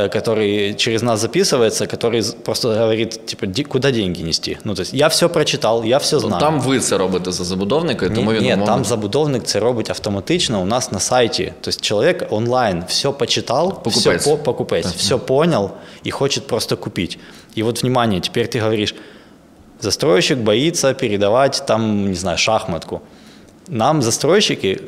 который через нас записывается, который з- просто говорит, типа, «Ди- куда деньги нести? Ну, то есть я все прочитал, я все знаю. Там ви це робите за забудовника, Ні, тому він ні, умовно- там забудовник це робить автоматично у нас на сайті. Тобто чоловік онлайн все почитал, все Покупець. по, покупець, все понял и хочет просто купить. И вот внимание, теперь ты говоришь, застройщик боится передавать там, не знаю, шахматку. Нам застройщики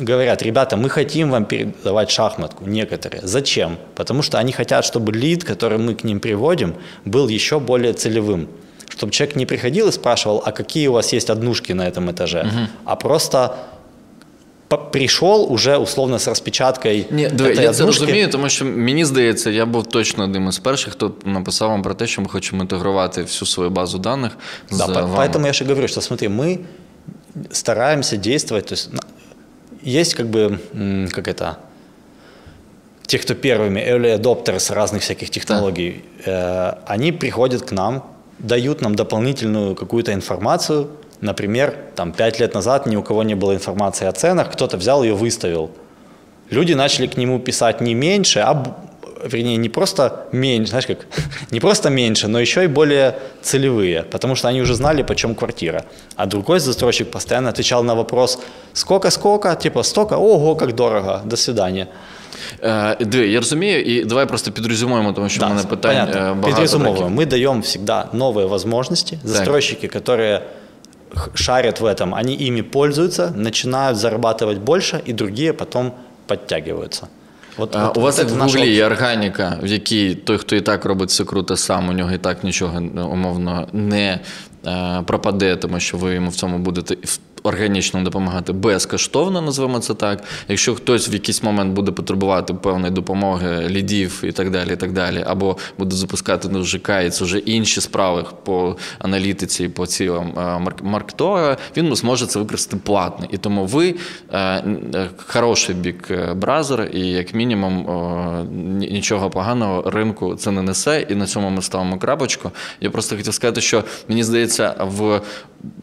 говорят, ребята, мы хотим вам передавать шахматку, некоторые. Зачем? Потому что они хотят, чтобы лид, который мы к ним приводим, был еще более целевым. Чтобы человек не приходил и спрашивал, а какие у вас есть однушки на этом этаже, а просто по- пришел уже условно с распечаткой Ні, диви, этой я це однушки. розумію, тому що мені здається, я був точно одним із перших, хто написав вам про те, що ми хочемо інтегрувати всю свою базу даних з Да, по- вами. поэтому я же говорю, что смотри, мы стараемся действовать, то есть на- есть как бы, как это, те, кто первыми, early adopters разных всяких технологий, э, они приходят к нам, дают нам дополнительную какую-то информацию, например, там пять лет назад ни у кого не было информации о ценах, кто-то взял ее выставил. Люди начали к нему писать не меньше, а вернее, не просто меньше, знаешь как, не просто меньше, но еще и более целевые, потому что они уже знали, почем квартира. А другой застройщик постоянно отвечал на вопрос, сколько-сколько, типа столько, ого, как дорого, до свидания. Е, диви, я розумію, і давай просто підрезюмуємо, тому що в мене питань е, понятно. багато. Підрезумовуємо. таких. Мы даем всегда новые возможности. Застройщики, которые х- шарят в этом, они ими пользуются, начинают зарабатывать больше, и другие потом подтягиваются. Вот, А, от, у вас як в Гуглі є органіка, в якій той, хто і так робить все круто сам, у нього і так нічого е, умовно не е, пропаде, тому що ви йому в цьому будете в- органічно допомагати безкоштовно, називаємо це так. Якщо хтось в якийсь момент буде потребувати певної допомоги, лідів і так далі, і так далі, або буде запускати на ЖК, і це вже інші справи по аналітиці, по цілам е, маркетолога, він зможе це використати платно. І тому ви е, е, хороший бік бразер, і як мінімум нічого поганого ринку це не несе, і на цьому ми ставимо крапочку. Я просто хотів сказати, що мені здається, в,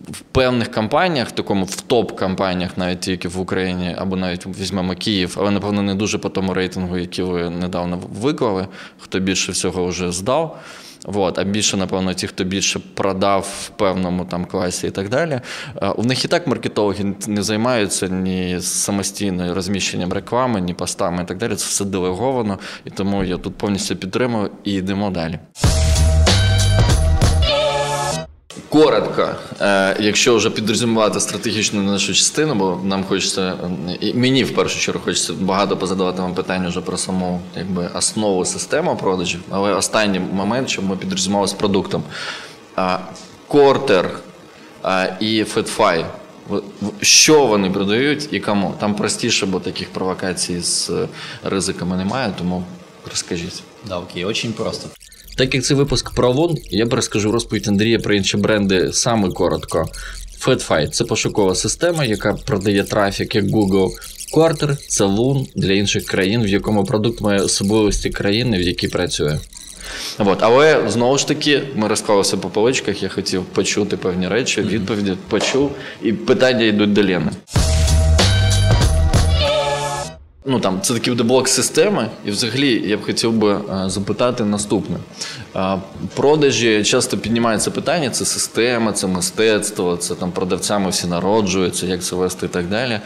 в певних компаніях, в такому в топ-компаніях, навіть тільки в Україні, або навіть візьмемо Київ, але напевно не дуже по тому рейтингу, який ви недавно виклали, хто більше всього вже здав. Вот, а більше, напевно, ті, хто більше продав в певному там класі і так далі. Е, У них і так маркетологи не займаються ні самостійною розміщенням реклами, ні постами і так далі. Це все делеговано, і тому я тут повністю підтримую і йдемо далі. Коротко, е, якщо вже підрозумувати стратегічну нашу частину, бо нам хочеться, і мені в першу чергу хочеться багато позадавати вам питань вже про саму якби, основу системи продажів, але останній момент, щоб ми підрозумували з продуктом. Е, Кортер е, і Фетфай. Що вони продають і кому? Там простіше, бо таких провокацій з ризиками немає, тому розкажіть. Да, окей, очень просто. Так як це випуск про Лун, я б розкажу розповідь Андрія про інші бренди саме коротко. FatFight – це пошукова система, яка продає трафік як Google. Quarter – це Loon для інших країн, в якому продукт має особливості країни, в якій працює. От, але знову ж таки, ми розклалися по поличках, я хотів почути певні речі, відповіді почув, і питання йдуть до Лени. Ну там це такий буде блок системи, і взагалі я б хотів би е, запитати наступне. Е, продажі часто піднімається питання: це система, це мистецтво, це там продавцями всі народжуються, як це вести і так далі. Е,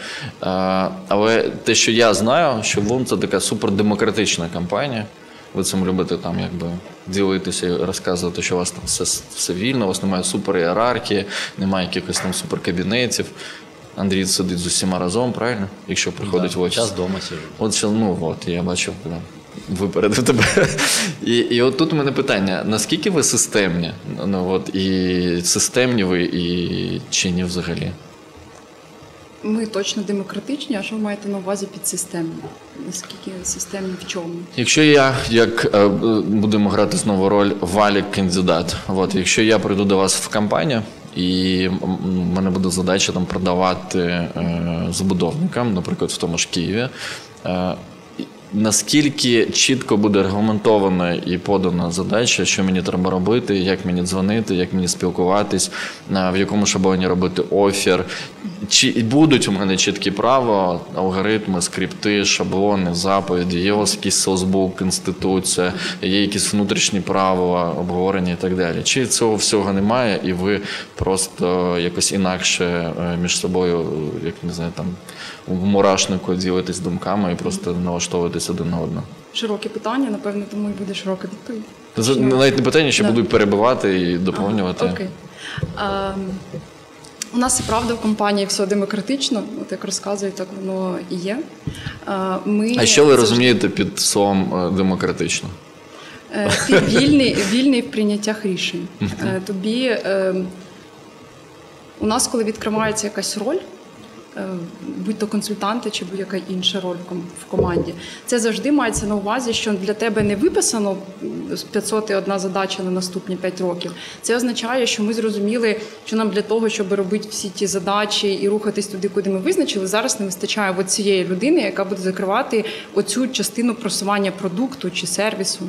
але те, що я знаю, що Лун це така супердемократична компанія. Ви цим любите там якби ділитися і розказувати, що у вас там все, все вільно, у вас немає суперієрархії, немає якихось там суперкабінетів. Андрій сидить з усіма разом, правильно? Якщо приходить в офіс. Сейчас дома сижу. От ну от, я бачив, да, випередив тебе. І, і от тут у мене питання: наскільки ви системні? Ну от і системні ви, і чи ні взагалі? Ми точно демократичні, а що ви маєте на увазі під системні? Наскільки системні в чому? Якщо я, як е, будемо грати знову роль валік кандидат, от якщо я прийду до вас в компанію. І в мене буде задача там продавати е, забудовникам, наприклад, в тому ж Києві. Наскільки чітко буде регламентована і подана задача, що мені треба робити, як мені дзвонити, як мені спілкуватись, е, в якому шаблоні робити офір. Чи будуть у мене чіткі права, алгоритми, скрипти, шаблони, заповіді, є у вас якийсь соцбук, конституція, є якісь внутрішні правила, обговорення і так далі. Чи цього всього немає, і ви просто якось інакше е, між собою, як не знаю, там в мурашнику ділитесь думками і просто налаштовуєтесь один на одного? Широке питання, напевно, тому і буде широка відповідь. Це навіть не питання, що Да. будуть перебивати і доповнювати. Ага, окей. Ем, у нас і правда в компанії все демократично, от як розказують, так воно і є. Е, Ми А що ви завжди- розумієте під словом е, демократично? Е, Ти вільний, вільний в прийняттях рішень. Е, Тобі е, у нас, коли відкривається якась роль, будь-то консультанти чи будь-яка інша роль в команді. Це завжди мається на увазі, що для тебе не виписано м, з 500 одна задача на наступні 5 років. Це означає, що ми зрозуміли, що нам для того, щоб робити всі ті задачі і рухатись туди, куди ми визначили, зараз не вистачає цієї людини, яка буде закривати оцю частину просування продукту чи сервісу.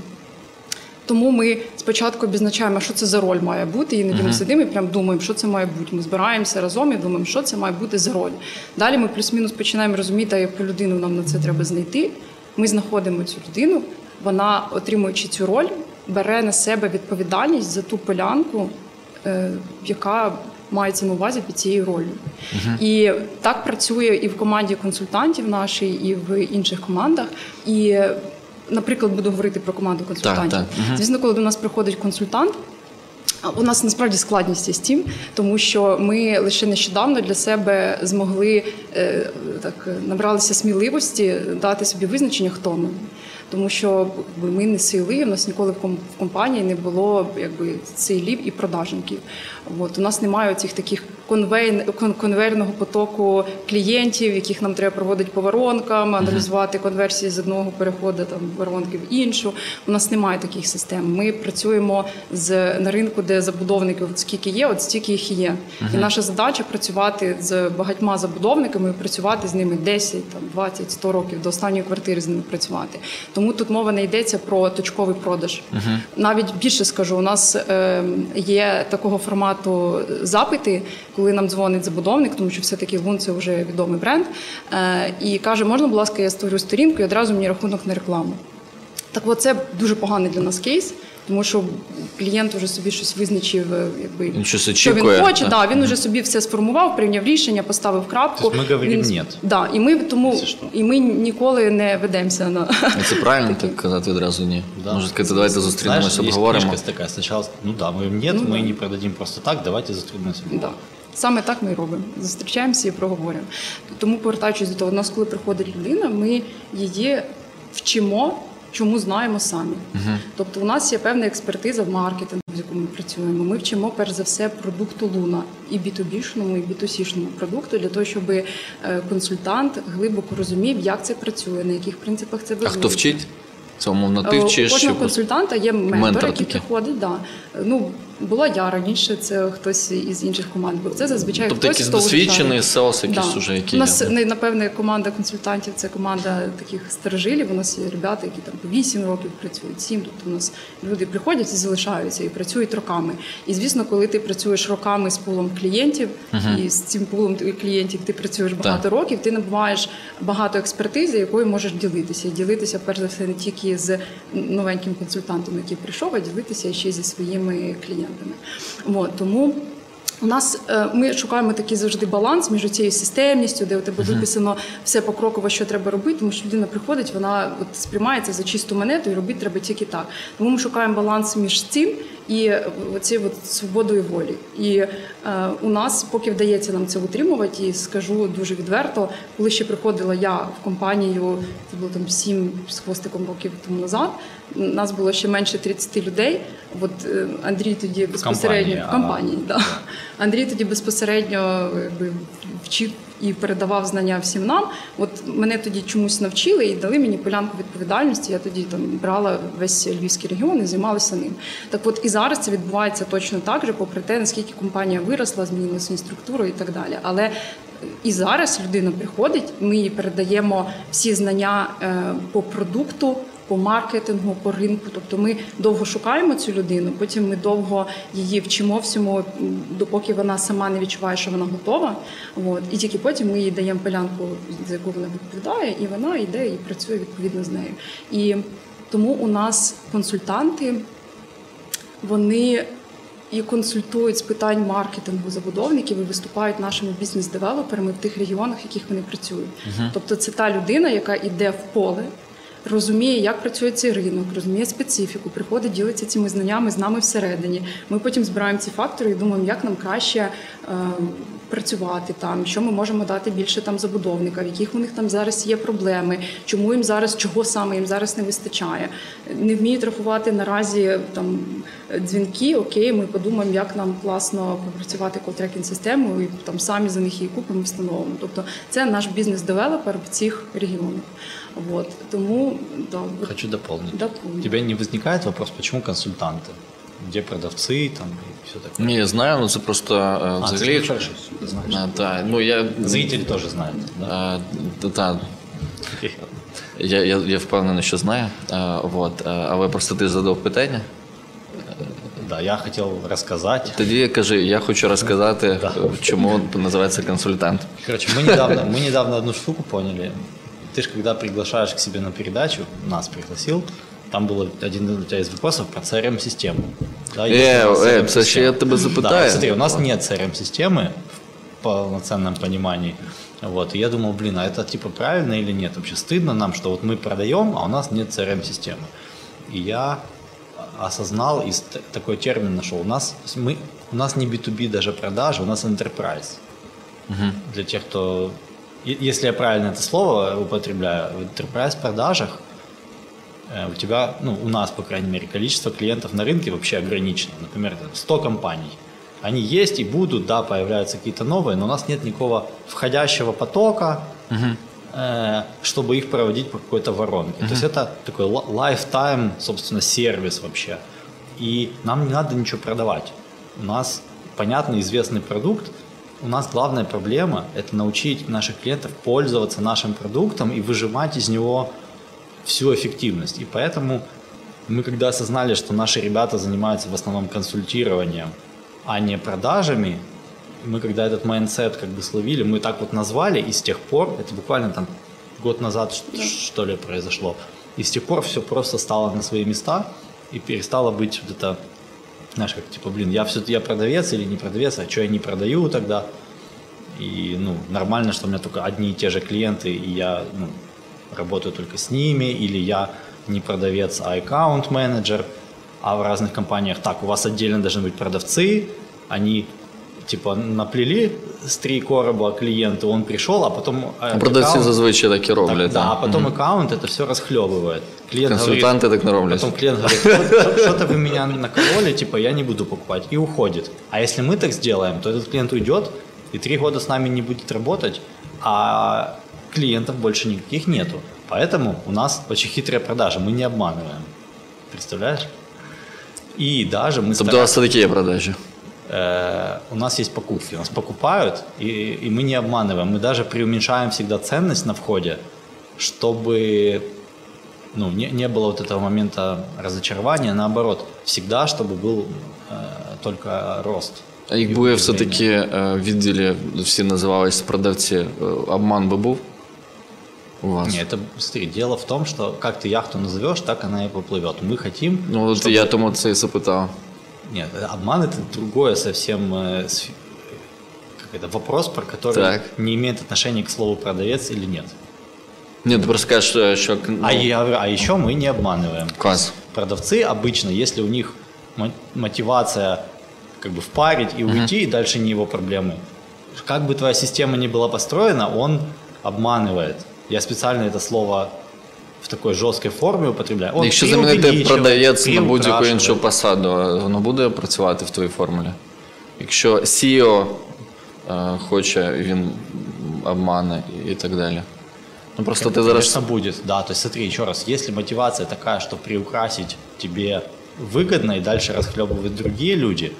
Тому ми спочатку обізначаємо, що це за роль має бути. Іноді ми сидимо і прям думаємо, що це має бути. Ми збираємося разом і думаємо, що це має бути за роль. Далі ми плюс-мінус починаємо розуміти, яку людину нам на це треба знайти. Ми знаходимо цю людину, вона, отримуючи цю роль, бере на себе відповідальність за ту полянку, е, яка мається на увазі під цією ролью. І так працює і в команді консультантів нашій, і в інших командах. І Наприклад, буду говорити про команду консультантів. так. Мгм. Звісно, коли до нас приходить консультант. У нас насправді складність є з тим, тому що ми лише нещодавно для себе змогли е, так набралися сміливості дати собі визначення, хто ми. Тому що ми не сили, у нас ніколи в ком- в компанії не було якби сейлів і продажників. От у нас немає цих таких конвейн, кон- конвейерного потоку клієнтів, яких нам треба проводити по воронкам, аналізувати конверсії з одного переходу там воронки в іншу. У нас немає таких систем. Ми працюємо з на ринку, де забудовників от скільки є, от стільки їх є. І наша задача працювати з багатьма забудовниками, працювати з ними 10, там 20, 100 років до останньої квартири з ними працювати. Тому тут мова не йдеться про точковий продаж. Навіть більше скажу, у нас е, є такого формату запити, коли нам дзвонить забудовник, тому що все-таки Лун це вже відомий бренд, е, і каже, можна, будь ласка, я створю сторінку і одразу мені рахунок на рекламу. Так от це дуже поганий для нас кейс, тому що клієнт вже собі щось визначив, е, якби Він щось що він хоче. так? Да, він вже собі все сформував, прийняв рішення, поставив крапку. Тобто ми говоримо Він- «ні». Да, і ми тому і ми ніколи не ведемося на І Це правильно так казати одразу ні. Да. Може сказати, давайте зустрінемося, обговоримо. книжка такая. Сначала, ну да, мы говорим, нет, Ну мы да. не продадим просто так, давайте зустрінемося. Да. Саме так ми і робимо. Зустрічаємося і проговорюємо. Тому, повертаючись до того, у нас, коли приходить людина, ми її вчимо, чому знаємо самі. Тобто, у нас є певна експертиза в маркетингу, з якому ми працюємо. Ми вчимо перш за все продукту Луна і B2B-шному, і B2C-шному продукту для того, щоб е, консультант глибоко розумів, як це працює, на яких принципах це А базується. хто вчить? Це умовно ти Е, вчиш? У кожного консультанта є ментор, Ментор який такий. приходить. Да. Ну, була я раніше, це хтось із інших команд був. Це зазвичай Тобто хтось, вже досвідчений шарить. SEOs якийсь уже, який У нас є, не напевне команда консультантів, це команда таких старожилів. У нас є ребята, які там по 8 років працюють, 7. Тобто у нас люди приходять і залишаються і працюють роками. І звісно, коли ти працюєш роками з пулом клієнтів, і з цим пулом клієнтів ти працюєш багато Так. років, ти набуваєш багато експертизи, якою можеш ділитися. І ділитися, перш за все, не тільки з новеньким консультантом, який прийшов, а ділитися ще зі своїми клієнтами. От, тому у нас е, ми шукаємо такий завжди баланс між цією системністю, де у тебе виписано все покроково, що треба робити, тому що людина приходить, вона от сприймається за чисту монету і робити треба тільки так. Тому ми шукаємо баланс між цим і оцією от свободою волі. І е, у нас, поки вдається нам це утримувати, і скажу дуже відверто, коли ще приходила я в компанію, це було там сім з хвостиком років тому назад. Нас було ще менше 30 людей. От е, Андрій тоді безпосередньо компанії, в компанії. Да. Андрій тоді безпосередньо якби, вчив і передавав знання всім нам. От мене тоді чомусь навчили і дали мені полянку відповідальності. Я тоді там брала весь львівський регіон і займалася ним. Так от і зараз це відбувається точно так же, попри те, наскільки компанія виросла, змінила свою структуру і так далі. Але і зараз людина приходить, ми їй передаємо всі знання е, по продукту по маркетингу, по ринку. Тобто ми довго шукаємо цю людину, потім ми довго її вчимо всьому, допоки вона сама не відчуває, що вона готова. От. І тільки потім ми їй даємо полянку, за яку вона відповідає, і вона йде і працює відповідно з нею. І тому у нас консультанти вони і консультують з питань маркетингу забудовників і виступають нашими бізнес-девелоперами в тих регіонах, в яких вони працюють. Тобто, це та людина, яка йде в поле. розуміє, як працює цей ринок, розуміє специфіку, приходить, ділиться цими знаннями з нами всередині. Ми потім збираємо ці фактори і думаємо, як нам краще е, працювати там, що ми можемо дати більше там забудовникам, яких у них там зараз є проблеми, чому їм зараз, чого саме їм зараз не вистачає. Не вміють рахувати наразі там дзвінки. Окей, ми подумаємо, як нам класно попрацювати call tracking системою і там самі за них її купимо, встановимо. Тобто це наш business developer в цих регіонах. Вот. Тому да, Хочу дополнить. Дополнить. У тебя не возникает вопрос, почему консультанты? Где продавцы там все такое? Ні, я знаю, ну це просто е, А, ты взагалі. хорошо всё знаешь. Е, та, ну, я, Зрители тоже знают. Да? Е, та- та, я, я, я впевнений, що знаю. Е, вот. Е, але просто ти задав питання. да, я хотел рассказать. Тоді кажи, я хочу розказати, Да. е, чому називається консультант. Короче, мы недавно, мы недавно одну штуку поняли. Ты же когда приглашаешь к себе на передачу, нас пригласил, там был один из вопросов про CRM-систему. Да, есть Е, CRM-система. це ще я тебе Да, запитаю. смотри, у нас нет CRM-системы в полноценном понимании. Вот, и я думал, блин, а это типа правильно или нет? Вообще стыдно нам, что вот мы продаем, а у нас нет CRM-системы. И я осознал и такой термин нашел. У нас, мы, у нас не B2B даже продажи, у нас enterprise. Для тех, кто... Если я правильно это слово употребляю, в enterprise продажах э, у тебя, ну, у нас, по крайней мере, количество клиентов на рынке вообще ограничено. Например, там 100 компаний. Они есть и будут, да, появляются какие-то новые, но у нас нет никакого входящего потока, э, чтобы их проводить по какой-то воронке. То есть это такой lifetime, собственно, сервис вообще. И нам не надо ничего продавать. У нас понятный, известный продукт. У нас главная проблема – это научить наших клиентов пользоваться нашим продуктом и выжимать из него всю эффективность. И поэтому мы когда осознали, что наши ребята занимаются в основном консультированием, а не продажами, мы когда этот майндсет как бы словили, мы так вот назвали, и с тех пор, это буквально там год назад что ли произошло, и с тех пор все просто стало на свои места и перестало быть вот это, знаешь, как типа, блин, я все я продавец или не продавец, а что я не продаю тогда? И, ну, нормально, что у меня только одни и те же клиенты, и я, ну, работаю только с ними, или я не продавец, а аккаунт-менеджер, а в разных компаниях так, у вас отдельно должны быть продавцы, они типа наплели с три короба клиенту, он пришел, а потом... э, Продавці аккаунт- зазвичай так і так, роблять. да, а так. потом аккаунт это все расхлебывает. Клиент Консультанти говорит, так не роблять. Потом клиент говорит, «Вот что-то вы меня накололи, типа я не буду покупать, и уходит. А если мы так сделаем, то этот клиент уйдет, и три года с нами не будет работать, а клиентов больше никаких нету. Поэтому у нас очень хитрая продажа, мы не обманываем. Представляешь? И даже мы Тобто у стараемся- вас все-таки є продажі. Э, у нас есть покупки, нас покупают, и, и мы не обманываем. Мы даже преуменьшаем всегда ценность на входе, чтобы ну, не, не было вот этого момента разочарования, наоборот, всегда, чтобы был э, только рост. А якби удивлення. все-таки е, в відділі всі називались продавці, е, обман би був У вас? Не, это, смотри, дело в том, что как ты яхту назовешь, так она и поплывет. Мы хотим... Ну, от чтобы- я тому це і запитав. Нет, обман это другое совсем э, как это, вопрос, про который Так. не имеет отношения к слову продавец или нет. Ні, ти просто кажеш, е, що ну, А, я а еще мы не обманываем. клас. Продавцы обычно, если у них мо- мотивация как бы впарить и уйти, и дальше не его проблемы. Как бы твоя система ни была построена, он обманывает. Я специально это слово в такой жесткой форме употребляю. Он Якщо замінити преувеличивает, продавець на будь-яку приукрашивает. іншу посаду, воно буде працювати в твоїй формулі? Якщо CEO е, хоче, він обмане і так далі. Ну просто ти зараз. Конечно, будет, да. То есть смотри, еще раз, если мотивация такая, что приукрасить тебе выгодно и дальше расхлебывают другие люди,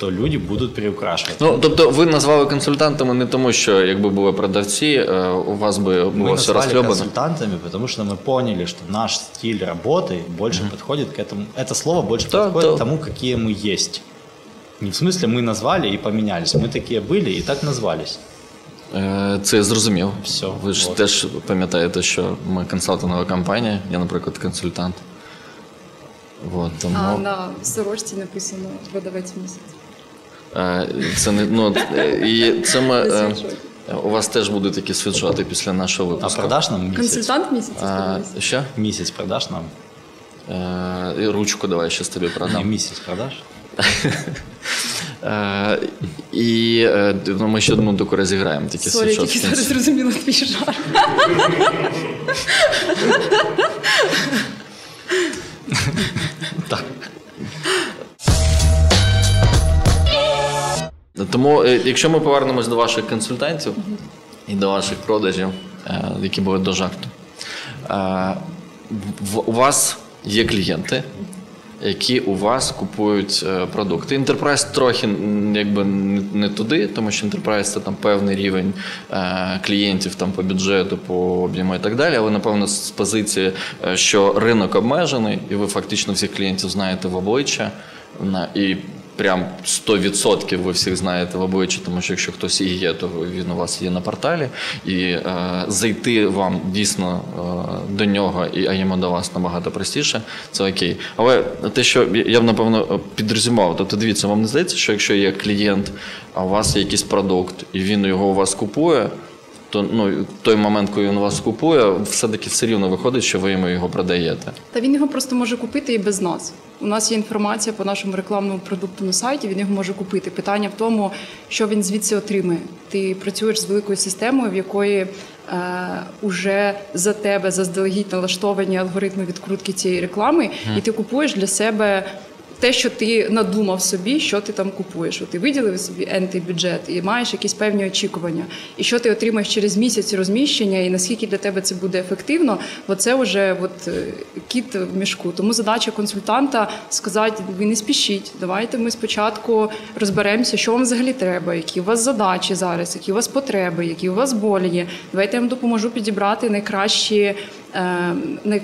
то люди будут приукрашивать. Ну, тобто ви назвали консультантами не тому, що якби були продавці, е, у вас би Мы було все назвали розхльобано. консультантами, потому что мы поняли, что наш стиль работы больше подходит к этому. Это слово больше Да, подходит да. к тому, какие мы есть. Не в смысле мы назвали и поменялись. Мы такие были и так назвались. Е, Це я зрозумів. Все, Ви ж вот. теж пам'ятаєте, що ми консалтингова компанія, я, наприклад, консультант. Вот, тому... А на сорочці написано продавець місяць. Це не ну е, і це ми е, У вас теж будуть такі світшоти після нашого випуску. А продашь нам месяц? Консультант місяця що? Месяц продашь нам? Е, і ручку давай щас тобі продам. месяц продашь? Е, і ну, ми ще одну таку розіграємо. Такі Sorry, тільки зараз зрозуміла твій жарт. Так. Тому, е, якщо ми повернемось до ваших консультантів і до ваших продажів, е, які були до жарту, е, у вас є клієнти, які у вас купують продукти. Enterprise трохи якби не- туди, тому що Enterprise – це там певний рівень клієнтів там по бюджету, по об'єму і так далі. Але напевно з позиції, що ринок обмежений, і ви фактично всіх клієнтів знаєте в обличчя. І прям 100% ви всіх знаєте в обличчя, тому що якщо хтось і є, то він у вас є на порталі. І е, зайти вам дійсно е, до нього, і, а йому до вас набагато простіше, це окей. Але те, що я- б напевно підрозумував, тобто дивіться, вам не здається, що якщо є клієнт, а у вас є якийсь продукт, і він його у вас купує. То ну той момент, коли він вас купує, все-таки все рівно виходить, що ви йому його продаєте. Та він його просто може купити і без нас. У нас є інформація по нашому рекламному продукту на сайті. Він його може купити. Питання в тому, що він звідси отримує. Ти працюєш з великою системою, в якої е, уже за тебе заздалегідь налаштовані алгоритми відкрутки цієї реклами, і ти купуєш для себе. Те, що ти надумав собі, що ти там купуєш. От ти виділив собі ентий бюджет і маєш якісь певні очікування. І що ти отримаєш через місяць розміщення, і наскільки для тебе це буде ефективно, бо це вже от е, кіт в мішку. Тому задача консультанта сказати: ви не спішіть, давайте ми спочатку розберемося, що вам взагалі треба, які у вас задачі зараз, які у вас потреби, які у вас болі є. Давайте я вам допоможу підібрати найкращі. Е,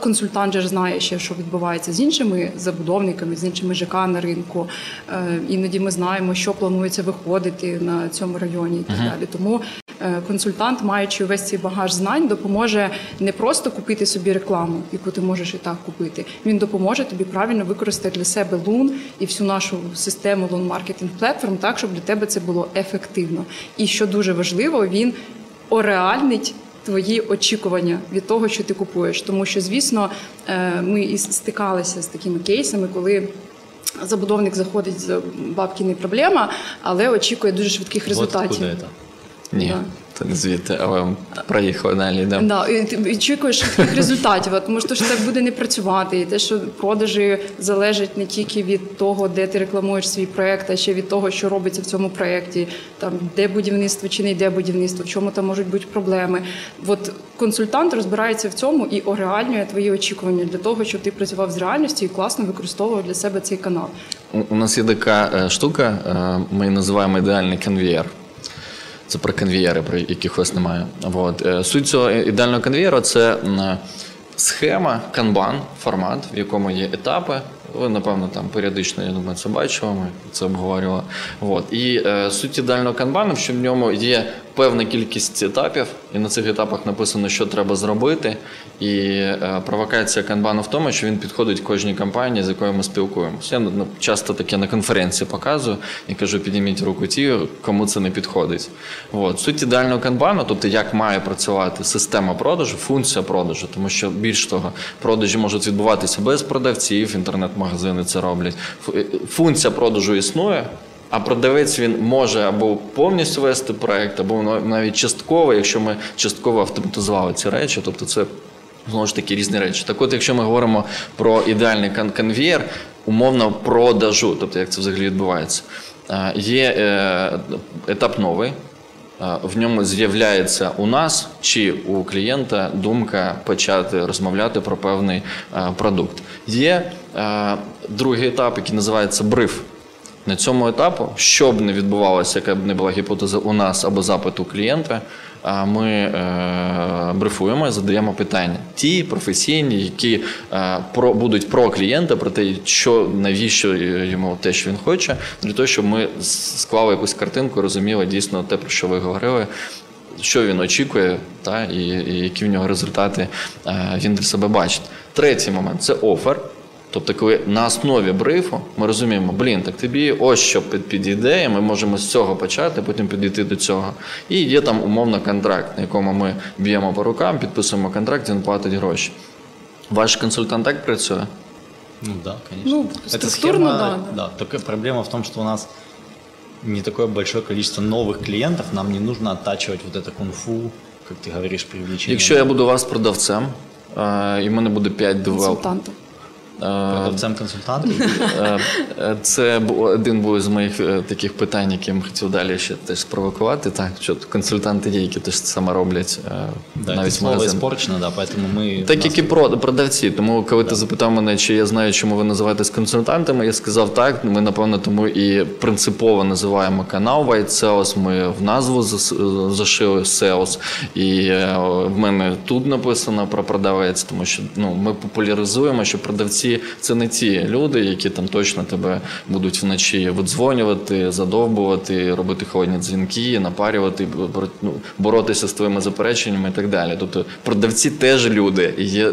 консультант же знає ще, що відбувається з іншими забудовниками, з іншими ЖК на ринку. Е, Іноді ми знаємо, що планується виходити на цьому районі і так далі. Тому е, консультант, маючи весь цей багаж знань, допоможе не просто купити собі рекламу, яку ти можеш і так купити. Він допоможе тобі правильно використати для себе лун і всю нашу систему лун маркетинг платформ так, щоб для тебе це було ефективно. І що дуже важливо, він ореальнить твої очікування від того, що ти купуєш. Тому що, звісно, е, ми і стикалися з такими кейсами, коли. Забудовник заходить з бабки не проблема, але очікує дуже швидких Вот результатів. это. Ні, Да. Звідти, але проїхали далі. Йдемо. Да, і ти очікуєш результатів. Тому що ж так буде не працювати. І те, що продажі залежать не тільки від того, де ти рекламуєш свій проект, а ще від того, що робиться в цьому проєкті, там де будівництво чи не йде будівництво, в чому там можуть бути проблеми. От консультант розбирається в цьому і ореальнює твої очікування для того, щоб ти працював з реальністю і класно використовував для себе цей канал. У, нас є така е, штука, е, ми її називаємо ідеальний конвієр. Це про конвієри, про яких вас немає. От. Е, Суть цього ідеального конвієра це схема, канбан, формат, в якому є етапи. Ви, напевно, там періодично, я думаю, це бачили, ми це обговорювали. От. І е, суть ідеального канбану, що в ньому є певна кількість етапів, і на цих етапах написано, що треба зробити. І е, провокація канбану в тому, що він підходить кожній компанії, з якою ми спілкуємося. Я ну, часто таке на конференції показую і кажу, підніміть руку ті, кому це не підходить. От. Суть ідеального канбану, тобто як має працювати система продажу, функція продажу, тому що більш того, продажі можуть відбуватися без продавців, інтернет-магазини це роблять. Е, Функція продажу існує. А продавець він може або повністю вести проект, або навіть частково, якщо ми частково автоматизували ці речі, тобто це знову ж таки різні речі. Так от, якщо ми говоримо про ідеальний кон- конвієр, умовно продажу, тобто як це взагалі відбувається, є е, етап новий. В ньому з'являється у нас чи у клієнта думка почати розмовляти про певний продукт. Є другий етап, який називається бриф. На цьому етапу, що б не відбувалося, яка б не була гіпотеза у нас або запит у клієнта, ми е, брифуємо і задаємо питання. Ті професійні, які е, будуть про клієнта, про те, що навіщо йому те, що він хоче, для того, щоб ми склали якусь картинку, розуміли дійсно те, про що ви говорили. Що він очікує, та, і, і які в нього результати е, він для себе бачить. Третій момент це офер. Тобто, коли на основі брифу ми розуміємо, блін, так тобі ось що під- підійде, і ми можемо з цього почати, потім підійти до цього. І є там умовно контракт, на якому ми б'ємо по рукам, підписуємо контракт, він платить гроші. Ваш консультант так працює? Ну да, конечно. Ну, структурно, да, да. Только проблема в том, что у нас не такое большое количество новых клиентов, нам не нужно оттачивать вот это кунг-фу, как ты говоришь, привлечение. Якщо я буду у вас продавцем, е, і в мене буде 5 девелоперів. консультанта. продавцем консультантом, Е, е, Це бу- один був з моїх е, таких питань, які я хотів далі ще теж спровокувати. Так, що консультанти є, які теж саме роблять е, да, это навіть слово магазин. испорчено, да, поэтому мы... Так у як нас- і про- продавці. Тому коли ти запитав мене, чи я знаю, чому ви називаєтесь консультантами, я сказав так. Ми напевно тому і принципово називаємо канал White Sales. Ми в назву зас- зашили SEOs. І е, в мене тут написано про продавець, тому що ну ми популяризуємо, що продавці це не ті люди, які там точно тебе будуть вночі видзвонювати, задовбувати, робити холодні дзвінки, напарювати, ну, боротися з твоїми запереченнями і так далі. Тобто продавці теж люди. І є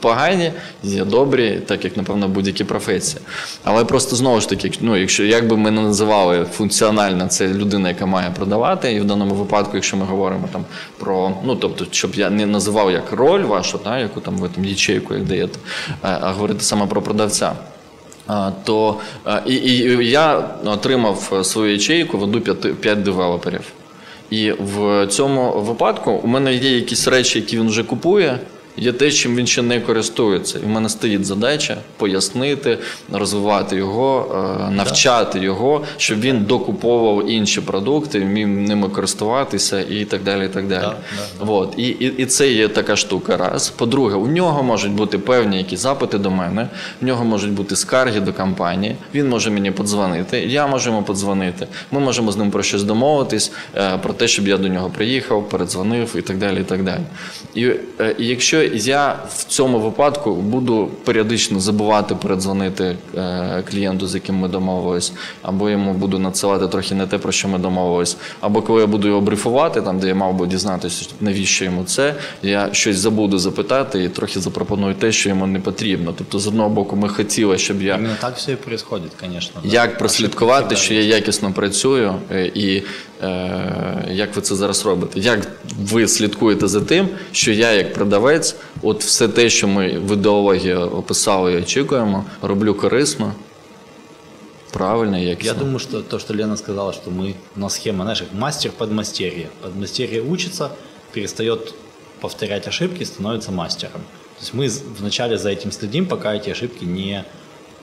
погані, є добрі, так як, напевно, будь-які професії. Але просто знову ж таки, ну, якщо як би ми не називали функціонально, це людина, яка має продавати, і в даному випадку, якщо ми говоримо там про, ну тобто, щоб я не називав як роль вашу, та, яку там ви там ячейку як даєте, а, говорити саме про продавця. То і, і я отримав свою ячейку, веду 5, 5 девелоперів. І в цьому випадку у мене є якісь речі, які він вже купує. Є те, чим він ще не користується. І в мене стоїть задача пояснити, розвивати його, е, навчати його, щоб він докуповував інші продукти, вмів ними користуватися і так далі. І так далі. Да, да, От. І, і, і це є така штука. Раз. По-друге, у нього можуть бути певні якісь запити до мене, в нього можуть бути скарги до компанії. Він може мені подзвонити, я можу йому подзвонити. Ми можемо з ним про щось домовитись, е, про те, щоб я до нього приїхав, передзвонив і так далі. І так далі. І, е, і якщо я в цьому випадку буду періодично забувати передзвонити е, клієнту, з яким ми домовились, або йому буду надсилати трохи не те, про що ми домовились, або коли я буду його брифувати, там де я мав би дізнатися, навіщо йому це, я щось забуду запитати і трохи запропоную те, що йому не потрібно. Тобто, з одного боку, ми хотіли, щоб я Именно так все происходит, конечно. да. як прослідкувати, що я якісно працюю, е, і як ви це зараз робите? Як ви слідкуєте за тим, що я, як продавець, от все те, що ми в ідеології описали і очікуємо, роблю корисно, правильно, і Я якісно. думаю, что то, что Лена сказала, что мы, у нас схема, знаешь, как мастер подмастерье. Подмастерье учится, перестает повторять ошибки, становится мастером. То есть мы з- вначале за этим следим, пока эти ошибки не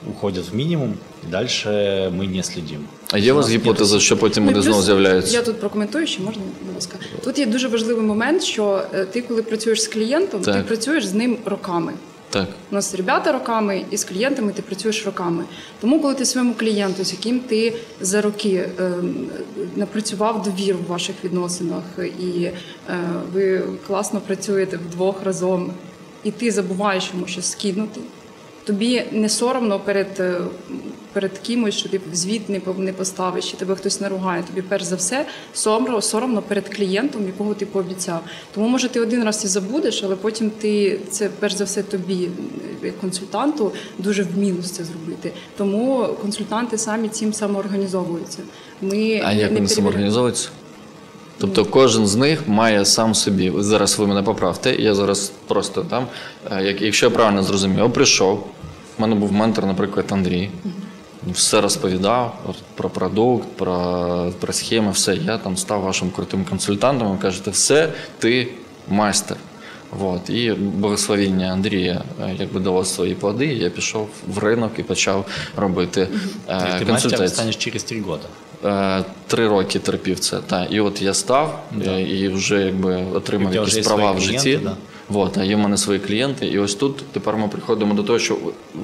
уходят в минимум, и дальше мы не следим. А є у вас гіпотеза, що потім вони знову з'являються? Я тут прокоментую, що можна, будь ласка. Тут є дуже важливий момент, що е, ти, коли працюєш з клієнтом, ти працюєш з ним роками. Так. У нас ребята роками, і з клієнтами ти працюєш роками. Тому, коли ти своєму клієнту, з яким ти за роки е, напрацював довіру в ваших відносинах, і е, ви класно працюєте вдвох разом, і ти забуваєш йому щось скинути, тобі не соромно перед, е, перед кимось, що ти звіт не поставиш, чи тебе хтось наругає. Тобі перш за все соромно, соромно перед клієнтом, якого ти пообіцяв. Тому може ти один раз і забудеш, але потім ти це перш за все тобі, е, як консультанту, дуже в мінус це зробити. Тому консультанти самі цим самоорганізовуються. Ми А як не вони перевіряємо. самоорганізовуються? Тобто кожен з них має сам собі. Зараз ви мене поправте. Я зараз просто там, е, як- якщо я правильно зрозумів, я прийшов. У мене був ментор, наприклад, Андрій. Все розповідав про продукт, про, про схеми, все. Я там став вашим крутим консультантом. Ви кажете, все, ти майстер. От. І благословіння Андрія е, якби дало свої плоди. Я пішов в ринок і почав робити е, И ты мастером консультації. станешь через три года. Е, Три роки терпів це. Та. І от я став е, і вже якби отримав якісь вже права в житті. клієнти, Вот, а є в мене свої клієнти. І ось тут тепер ми приходимо до того, що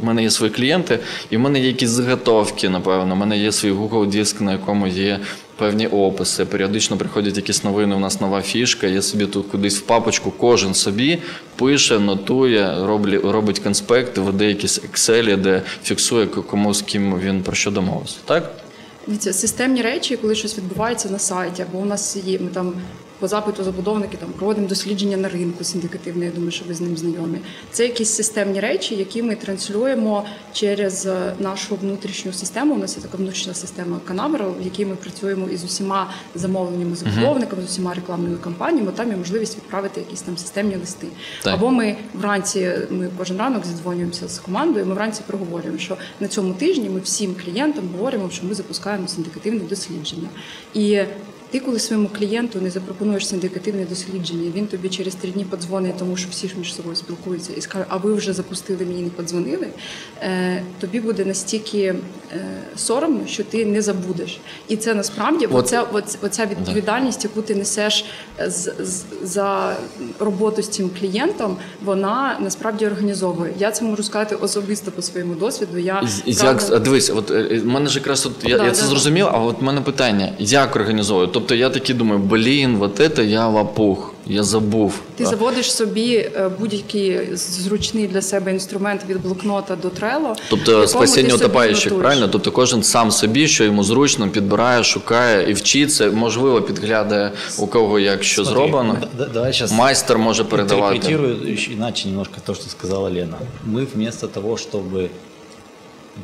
в мене є свої клієнти, і в мене є якісь заготовки, напевно. У мене є свій Google диск, на якому є певні описи. Періодично приходять якісь новини, у нас нова фішка. Я собі тут кудись в папочку, кожен собі пише, нотує, роблі, робить конспекти, веде якісь Excel, де фіксує кому з ким він про що домовився. Так? Системні речі, коли щось відбувається на сайті, або у нас є ми там по запиту забудовники там проводимо дослідження на ринку синдикативне. Я думаю, що ви з ним знайомі. Це якісь системні речі, які ми транслюємо через е, нашу внутрішню систему. У нас є така внутрішня система Канабера, в якій ми працюємо із усіма замовленнями забудовниками, з усіма рекламними кампаніями. Там є можливість відправити якісь там системні листи. Так. Або ми вранці ми кожен ранок зідзвонюємося з командою. Ми вранці проговорюємо, що на цьому тижні ми всім клієнтам говоримо, що ми запускаємо синдикативне дослідження. І ти, коли своєму клієнту не запропонуєш синдикативне дослідження, він тобі через три дні подзвонить, тому що всі ж між собою спілкуються, і скаже, а ви вже запустили мені не подзвонили. Е, тобі буде настільки е, соромно, що ти не забудеш. І це насправді От- оця, оця, відповідальність, яку ти несеш з, з, за роботу з цим клієнтом, вона насправді організовує. Я це можу сказати особисто по своєму досвіду. Я правда- Як, дивись, от е, в мене ж якраз тут я, Да, я це да. зрозумів, а от мене питання: як організовую? Тобто я такий думаю, блін, от це я лапух, я забув. Ти заводиш собі е, будь-який зручний для себе інструмент від блокнота до в Тобто спасіння ти утопаючих, правильно? Тобто кожен сам собі, що йому зручно, підбирає, шукає і вчиться, можливо, підглядає у кого як що Смотри, зроблено. давай сейчас Майстер може передавати. интерпретирую еще иначе немножко то, что сказала Лена. Мы вместо того, чтобы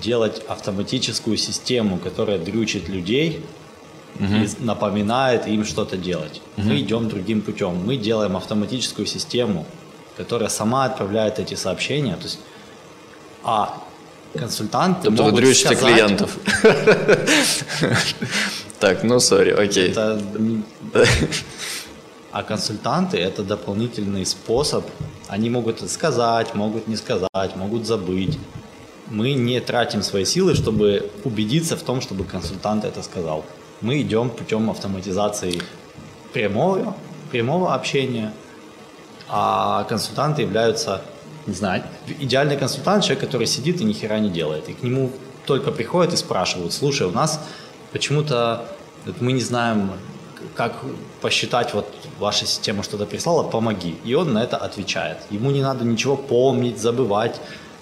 делать автоматическую систему, которая дрючит людей и напоминает им что-то делать, мы идем другим путем. Мы делаем автоматическую систему, которая сама отправляет эти сообщения. То есть, а консультанты Тобто ви могут дрючите сказать- клієнтів. Так, ну сорі, окей. Это м, А консультанты это дополнительный способ. Они могут сказать, могут не сказать, могут забыть. Мы не тратим свои силы, чтобы убедиться в том, чтобы консультант это сказал. Мы идем путем автоматизации прямого, прямого общения, а консультанты являются, не знаю, идеальный консультант, человек, который сидит и ни хера не делает. И к нему только приходят и спрашивают, слушай, у нас почему-то вот мы не знаем, как посчитать, вот ваша система что-то прислала, помоги. И он на это отвечает. Ему не надо ничего помнить, забывать,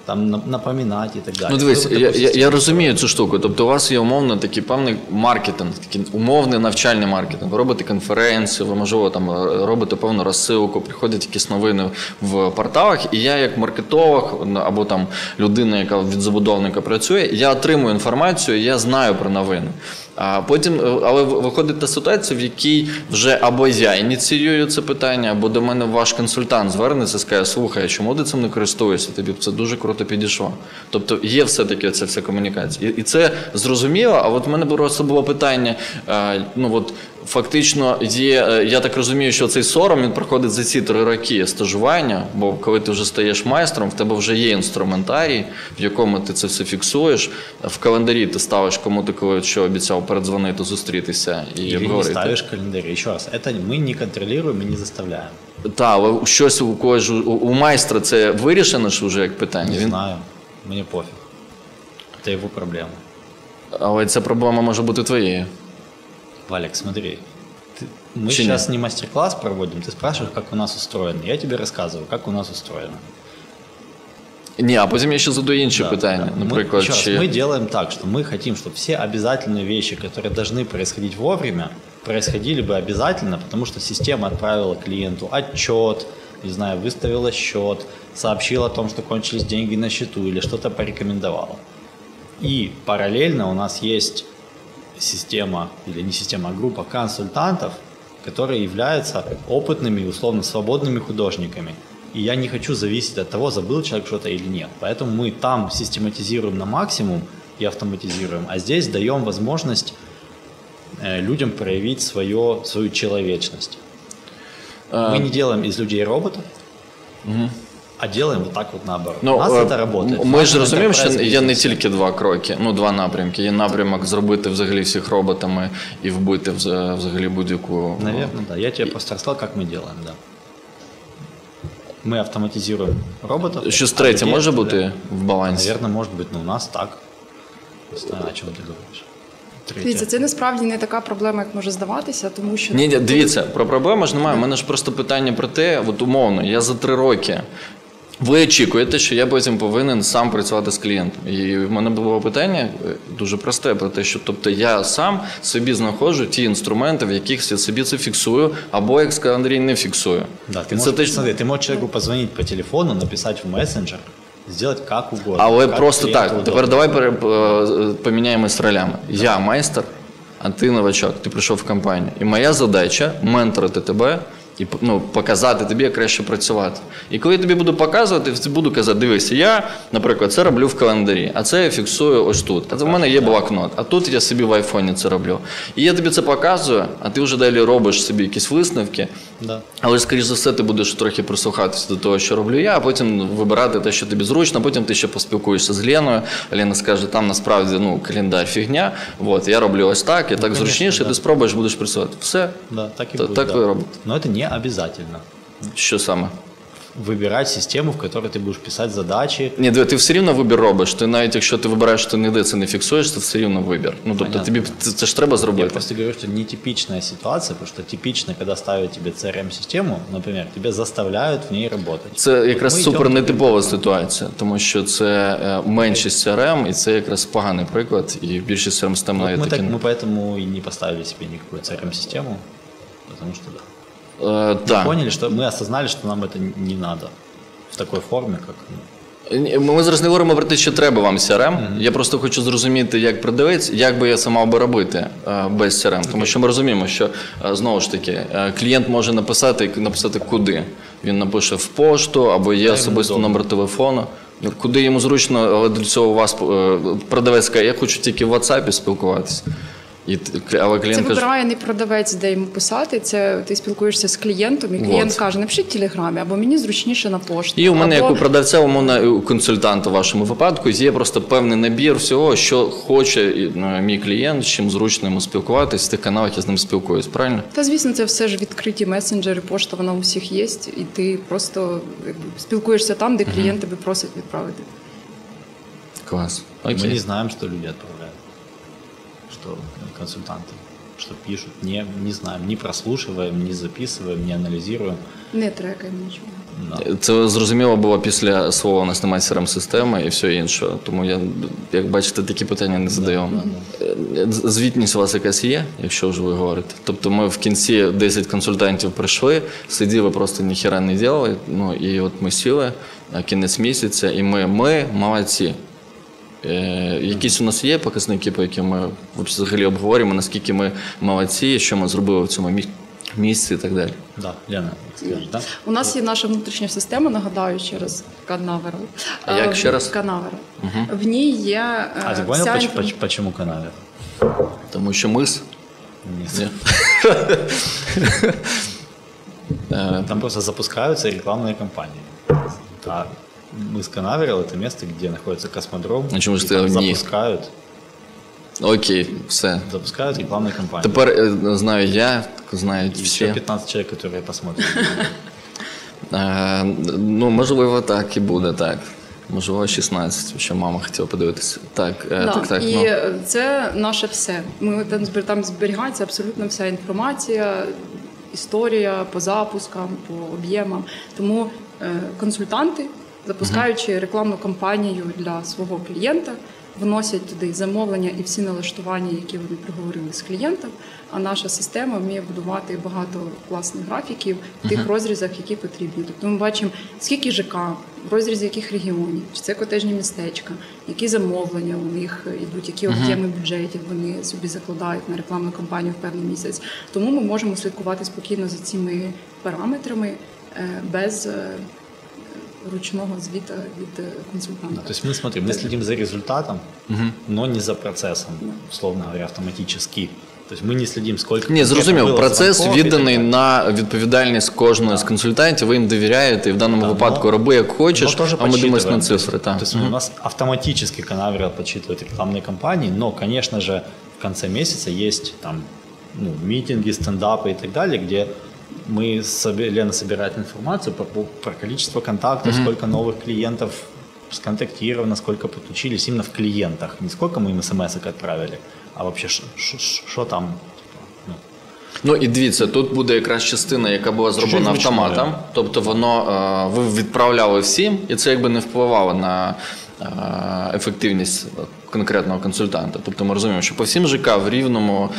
там, на- напоминать и так далее. Ну дивись, я, я, я розумію цю штуку. Тобто, у вас є умовно такий певний маркетинг, такий умовний навчальний маркетинг. Ви робите конференцію, ви можливо там е, робите певну розсилку, приходять якісь новини в порталах. І я, як маркетолог або там людина, яка від забудовника працює, я отримую інформацію, я знаю про новини. А потім, е, але виходить на ситуацію, в якій вже або я ініціюю це питання, або до мене ваш консультант звернеться скаже, слухай, чому ти цим не користуєшся? Тобі це дуже круто підійшло. Тобто є все-таки ця вся комунікація. І, і це зрозуміло. А от в мене просто було питання: е, ну от фактично є, е, я так розумію, що цей сором він проходить за ці три роки стажування, бо коли ти вже стаєш майстром, в тебе вже є інструментарій, в якому ти це все фіксуєш. В календарі ти ставиш кому ти коли що обіцяв передзвонити, зустрітися і Или не обговорити. ставишь календарь. Еще раз, это мы не контролируем и не заставляем. Та, але щось у когось у, у майстра це вирішено ж вже як питання. Не Він, знаю, мне пофиг. Это его проблема. але ця проблема може бути твоєю. Валик, смотри, ты- мы Чи сейчас не мастер-класс проводим, ты спрашиваешь, как у нас устроено. Я тебе рассказываю, как у нас устроено. Ні, а потім я ще задаю інші Да, питання. да. Мы- Наприклад, еще раз, чи мы делаем так, что мы хотим, чтобы все обязательные вещи, которые должны происходить вовремя, происходили бы обязательно, потому что система отправила клиенту отчет, не знаю, выставила счет, сообщила о том, что кончились деньги на счету или что-то порекомендовала. И параллельно у нас есть система, или не система, а группа консультантов, которые являются опытными, условно свободными художниками. И я не хочу зависеть от того, забыл человек что-то или нет. Поэтому мы там систематизируем на максимум и автоматизируем, а здесь даем возможность э, людям проявить свое, свою человечность. Мы не делаем из людей роботов, а делаем вот так вот наоборот. Ну, у нас е, это работает. Ми ж Наш розуміємо, що enterprise є не business. тільки два кроки, ну два напрямки. Є напрямок зробити взагалі всіх роботами і вбити вза- взагалі будь-яку. Наверное, да. Я тебе просто рассказал, как мы делаем, да. Мы автоматизируем роботов. Щось а третє людей може отправляем. бути в балансі? Наверное, может быть, но у нас так. Не знаю, о чем ты говоришь. Дивіться, Третє. це насправді не така проблема, як може здаватися, тому що Ні, ні, дивіться, про проблему ж немає. У мене ж просто питання про те, от умовно, я за три роки ви очікуєте, що я потім повинен сам працювати з клієнтом. І в мене було питання е, дуже просте про те, що тобто я сам собі знаходжу ті інструменти, в яких я собі це фіксую, або як сказав Андрій, не фіксую. Да, це можешь, теж- смотри, ты можешь человеку позвонить по телефону, написать в мессенджер, сделать как угодно. Але как просто так. удобно. Тепер давай пере- е, поміняємось ролями. Я майстер, а ти новачок, ти прийшов в компанію. І моя задача менторити тебе і ну, показати тобі, як краще працювати. І коли я тобі буду показувати, я буду казати, дивись, я, наприклад, це роблю в календарі, а це я фіксую ось тут. А це в мене є блокнот, а тут я собі в айфоні це роблю. І я тобі це показую, а ти вже далі робиш собі якісь висновки. Да. Але, скоріш за все, ти будеш трохи прислухатися до того, що роблю я, а потім вибирати те, що тобі зручно, потім ти ще поспілкуєшся з Леною. Лена скаже, там насправді ну, календар фігня, от, я роблю ось так, і так конечно, зручніше, да. ти спробуєш, будеш працювати. Все. Да, так и Та- будет. так да. ви робите. Но это не обязательно. Що саме? Выбирать систему, в которой ты будешь писать задачи. Ні, диви, ти все рівно вибір робиш. Ти навіть якщо ти вибираєш, що ти ніде це не фіксуєш, це все рівно вибір. Ну тобто Понятно. тобі це, це ж треба Я зробити. просто говорю, что нетипичная ситуация, потому что типично, когда ставят тебе CRM-систему, например, тебя заставляют в ней работать. Це якраз ми супер йдемо нетипова ситуація, тому що це е, меншість CRM, і це якраз поганий приклад, і більшість CRM систем Вот навіть мы, такі. так, не- мы поэтому и не поставили себе никакую CRM-систему, потому что да. Е, Мы так. поняли, что мы осознали, что нам это не надо в такой форме, как ну, Ні, Ми зараз не говоримо про те, що треба вам CRM. Я просто хочу зрозуміти, як продавець, як би я це мав би робити е, без CRM. Тому що ми розуміємо, що е, знову ж таки е, клієнт може написати написати куди. Він напише в пошту або є особистий удобно. номер телефону. Ну, Куди йому зручно, але для цього у вас е, продавець каже, я хочу тільки в WhatsApp спілкуватися. І, але Це клієнт каже, вибирає не продавець, де йому писати. Це ти спілкуєшся з клієнтом, і клієнт Вот. каже, напишіть в телеграмі, або мені зручніше на пошту. І у мене, або... як у продавця, умовно, і у консультанта в вашому випадку, є просто певний набір всього, що хоче ну, мій клієнт, з чим зручно йому спілкуватися в тих каналах, я з ним спілкуюсь, правильно? Та звісно, це все ж відкриті месенджери, пошта вона у всіх є, і ти просто якби, спілкуєшся там, де клієнт тебе просить відправити. Клас. мы не Окей. знаем, что люди отправляют, что э, консультанты, что пишут, не, не знаем, не прослушиваем, не записываем, не анализируем. Не трекаємо нічого. Да. Це зрозуміло було після слова у нас немає crm системи і все інше. Тому я, як бачите, такі питання не задаю. Е, Звітність у вас якась є, якщо вже ви говорите. Тобто ми в кінці 10 консультантів прийшли, сиділи просто ніхіра не робили. Ну і от ми сіли на кінець місяця, і ми, ми молодці. Е, якісь у нас є показники, по яким ми взагалі обговорюємо, наскільки ми молодці, що ми зробили в цьому місці і так далі. Да, Лена, скажешь, да? У нас є наша внутрішня система, нагадаю ще раз, Канаверал. А як ще раз? Канаверал. В ній є е, А ты понял, вся поч- інфо- поч- канавер? Тому що мис. Нет. Ні. Е, Там просто запускаются рекламные кампании. А мы с Канаверал это место, где находится космодром. А чему и же там ты не- запускают, Окей, все. запускают рекламные кампании. Тепер е, знаю я, знають Еще всі. 15 человек, которые посмотрят. Е, Ну, можливо, так і буде, так. Можливо, 16, що мама хотіла подивитися. Так, е, Да, так, так. і ну. це наше все. Ми там збер- там зберігається абсолютно вся інформація, історія по запускам, по об'ємам. Тому е, консультанти, запускаючи рекламну кампанію для свого клієнта, вносять туди замовлення і всі налаштування, які вони проговорили з клієнтом. А наша система вміє будувати багато класних графіків в тих розрізах, які потрібні. Тобто ми бачимо, скільки ЖК, в розрізі яких регіонів, чи це котежні містечка, які замовлення у них йдуть, які об'єми бюджетів вони собі закладають на рекламну кампанію в певний місяць. Тому ми можемо слідкувати спокійно за цими параметрами е, без е, ручного звіта від е, консультанта. То есть мы смотрим, мы следим за результатом, но не за процессом, условно говоря, автоматически. То есть мы не следим, сколько... Ні, конкретно зрозумів, было процес звонков и так відданий далее. на відповідальність кожного з консультантів, ви їм довіряєте, і в даному Да, випадку но- роби як хочеш, но тоже а ми дивимося на подсчитываем. цифри. Так. То есть у нас автоматически Canavera подсчитывает рекламные кампании, но, конечно же, в конце месяца есть там ну, митинги, стендапы и так далее, где мы, соби- Лена собирает информацию про, про количество контактов, сколько новых клиентов сконтактировано, сколько подключились именно в клиентах. Не сколько мы им смс отправили, а вообще что там. типа, ну, Ну і дивіться, тут буде якраз частина, яка була зроблена Чуть-чуть автоматом. вручную. Тобто воно е, ви відправляли всім, і це якби не впливало на е, ефективність конкретного консультанта. Тобто ми розуміємо, що по всім ЖК в рівному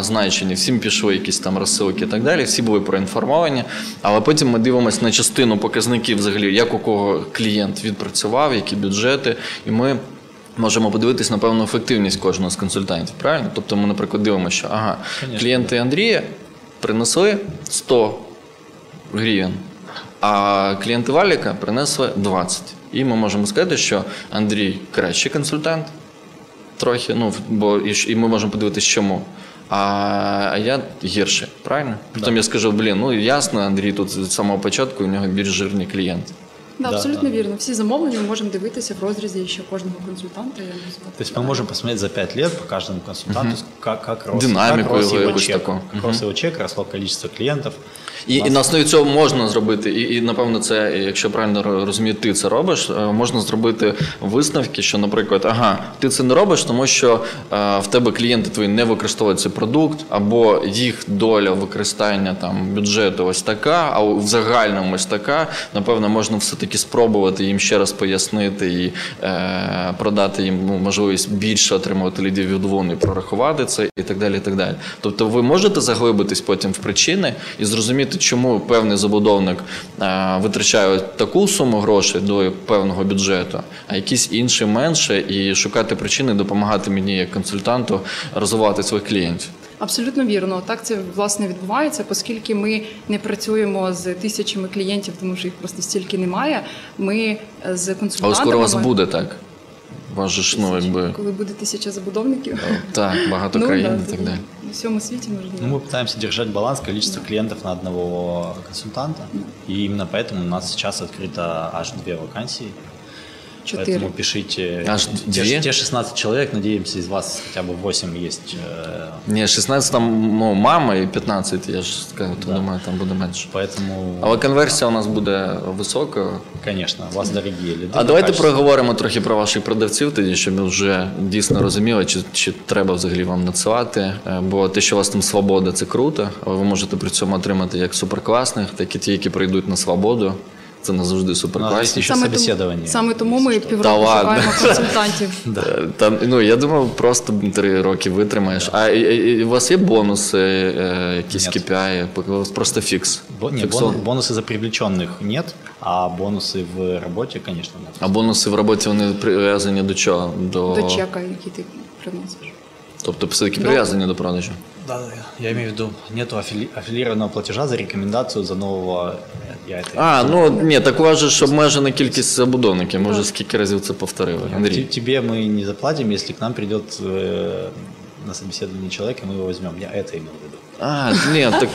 значенні всім пішли якісь там розсилки і так далі, всі були проінформовані. Але потім ми дивимося на частину показників, взагалі, як у кого клієнт відпрацював, які бюджети, і ми. Можемо подивитись на певну ефективність кожного з консультантів, правильно? Тобто ми, наприклад, дивимося, що ага, Конечно, клієнти Андрія принесли 100 гривень, а клієнти Валіка принесли 20. І ми можемо сказати, що Андрій кращий консультант, трохи, ну, бо і, і ми можемо подивитися, чому. А, а я гірше, правильно? Потім я скажу, блін, ну ясно, Андрій тут з самого початку у нього більш жирні клієнти. Да, Да, абсолютно да. вірно. Всі замовлення ми можемо дивитися в розрізі ще кожного консультанта. Я. То есть мы можем посмотреть за 5 лет по каждому консультанту, как, как рос, Динамику как рос его его чек, таку. как рос его чек, росло количество клиентов. І, і на основі цього можна зробити, і, і напевно, це, якщо правильно ро- розумію, ти це робиш, е, можна зробити висновки, що, наприклад, ага, ти це не робиш, тому що е, в тебе клієнти твої не використовують цей продукт, або їх доля використання там бюджету ось така, а в загальному ось така. Напевно, можна все-таки спробувати їм ще раз пояснити і е, продати їм ну, можливість більше отримувати лідів від ВОН і прорахувати це і так далі. І так далі. Тобто ви можете заглибитись потім в причини і зрозуміти, чому певний забудовник е, витрачає таку суму грошей до певного бюджету, а якісь інші менше, і шукати причини, допомагати мені як консультанту розвивати своїх клієнтів. Абсолютно вірно. Так це власне відбувається, оскільки ми не працюємо з тисячами клієнтів, тому що їх просто стільки немає. Ми е, з Але консультантами... скоро у вас буде так. У вас же ж, ну, якби Коли буде тисяча забудовників. так, багато Ну, країн да, і так далі. У всьому світі можливо. Ну, мы пытаемся держать баланс количества клиентов на одного консультанта. И именно поэтому у нас сейчас открыто аж две вакансии. Чотири. Поэтому пишите. Аж те, две? те 16 человек, надеемся, из вас хотя бы 8 есть. э, Ні, 16 там ну, мама і 15, я ж скажу, то думаю, там буде менше. Поэтому, Але конверсія у нас буде високою. конечно, у вас дорогие лиды. А давайте качество. проговоримо трохи про ваших продавців, тоді щоб ми вже дійсно розуміли, чи, чи треба взагалі вам надсилати. Е, Бо те, що у вас там свобода, це круто, але ви можете при цьому отримати як суперкласних, так і ті, які прийдуть на свободу. Це не завжди Ну, а суперкласні. ще тому, собеседування. саме тому ми Та півроку ладно. шукаємо консультантів. Е, Там, ну, я думав, просто три роки витримаєш. А і, і- і у вас є бонуси, е, якісь Нет. KPI, у вас просто фікс. Бо- не, Фіксон. бон- бонусы за привлеченных нет, а бонусы в работе, конечно, нет. А бонуси в роботі вони прив'язані до чого? До, До чека, який ти приносиш. Тобто все-таки Ну. прив'язані до продажу. Да, да, я имею в виду, нету афили- аффилированного платежа за рекомендацию за нового. Я это А, ну ні, так у вас же ж обмежена кількість забудовників. Ми вже скільки разів це повторили. Т- Андрій. Тебе мы не заплатим, если к нам придет э, на собеседование человек, и мы его возьмем. Я это имел в виду. А, ні, так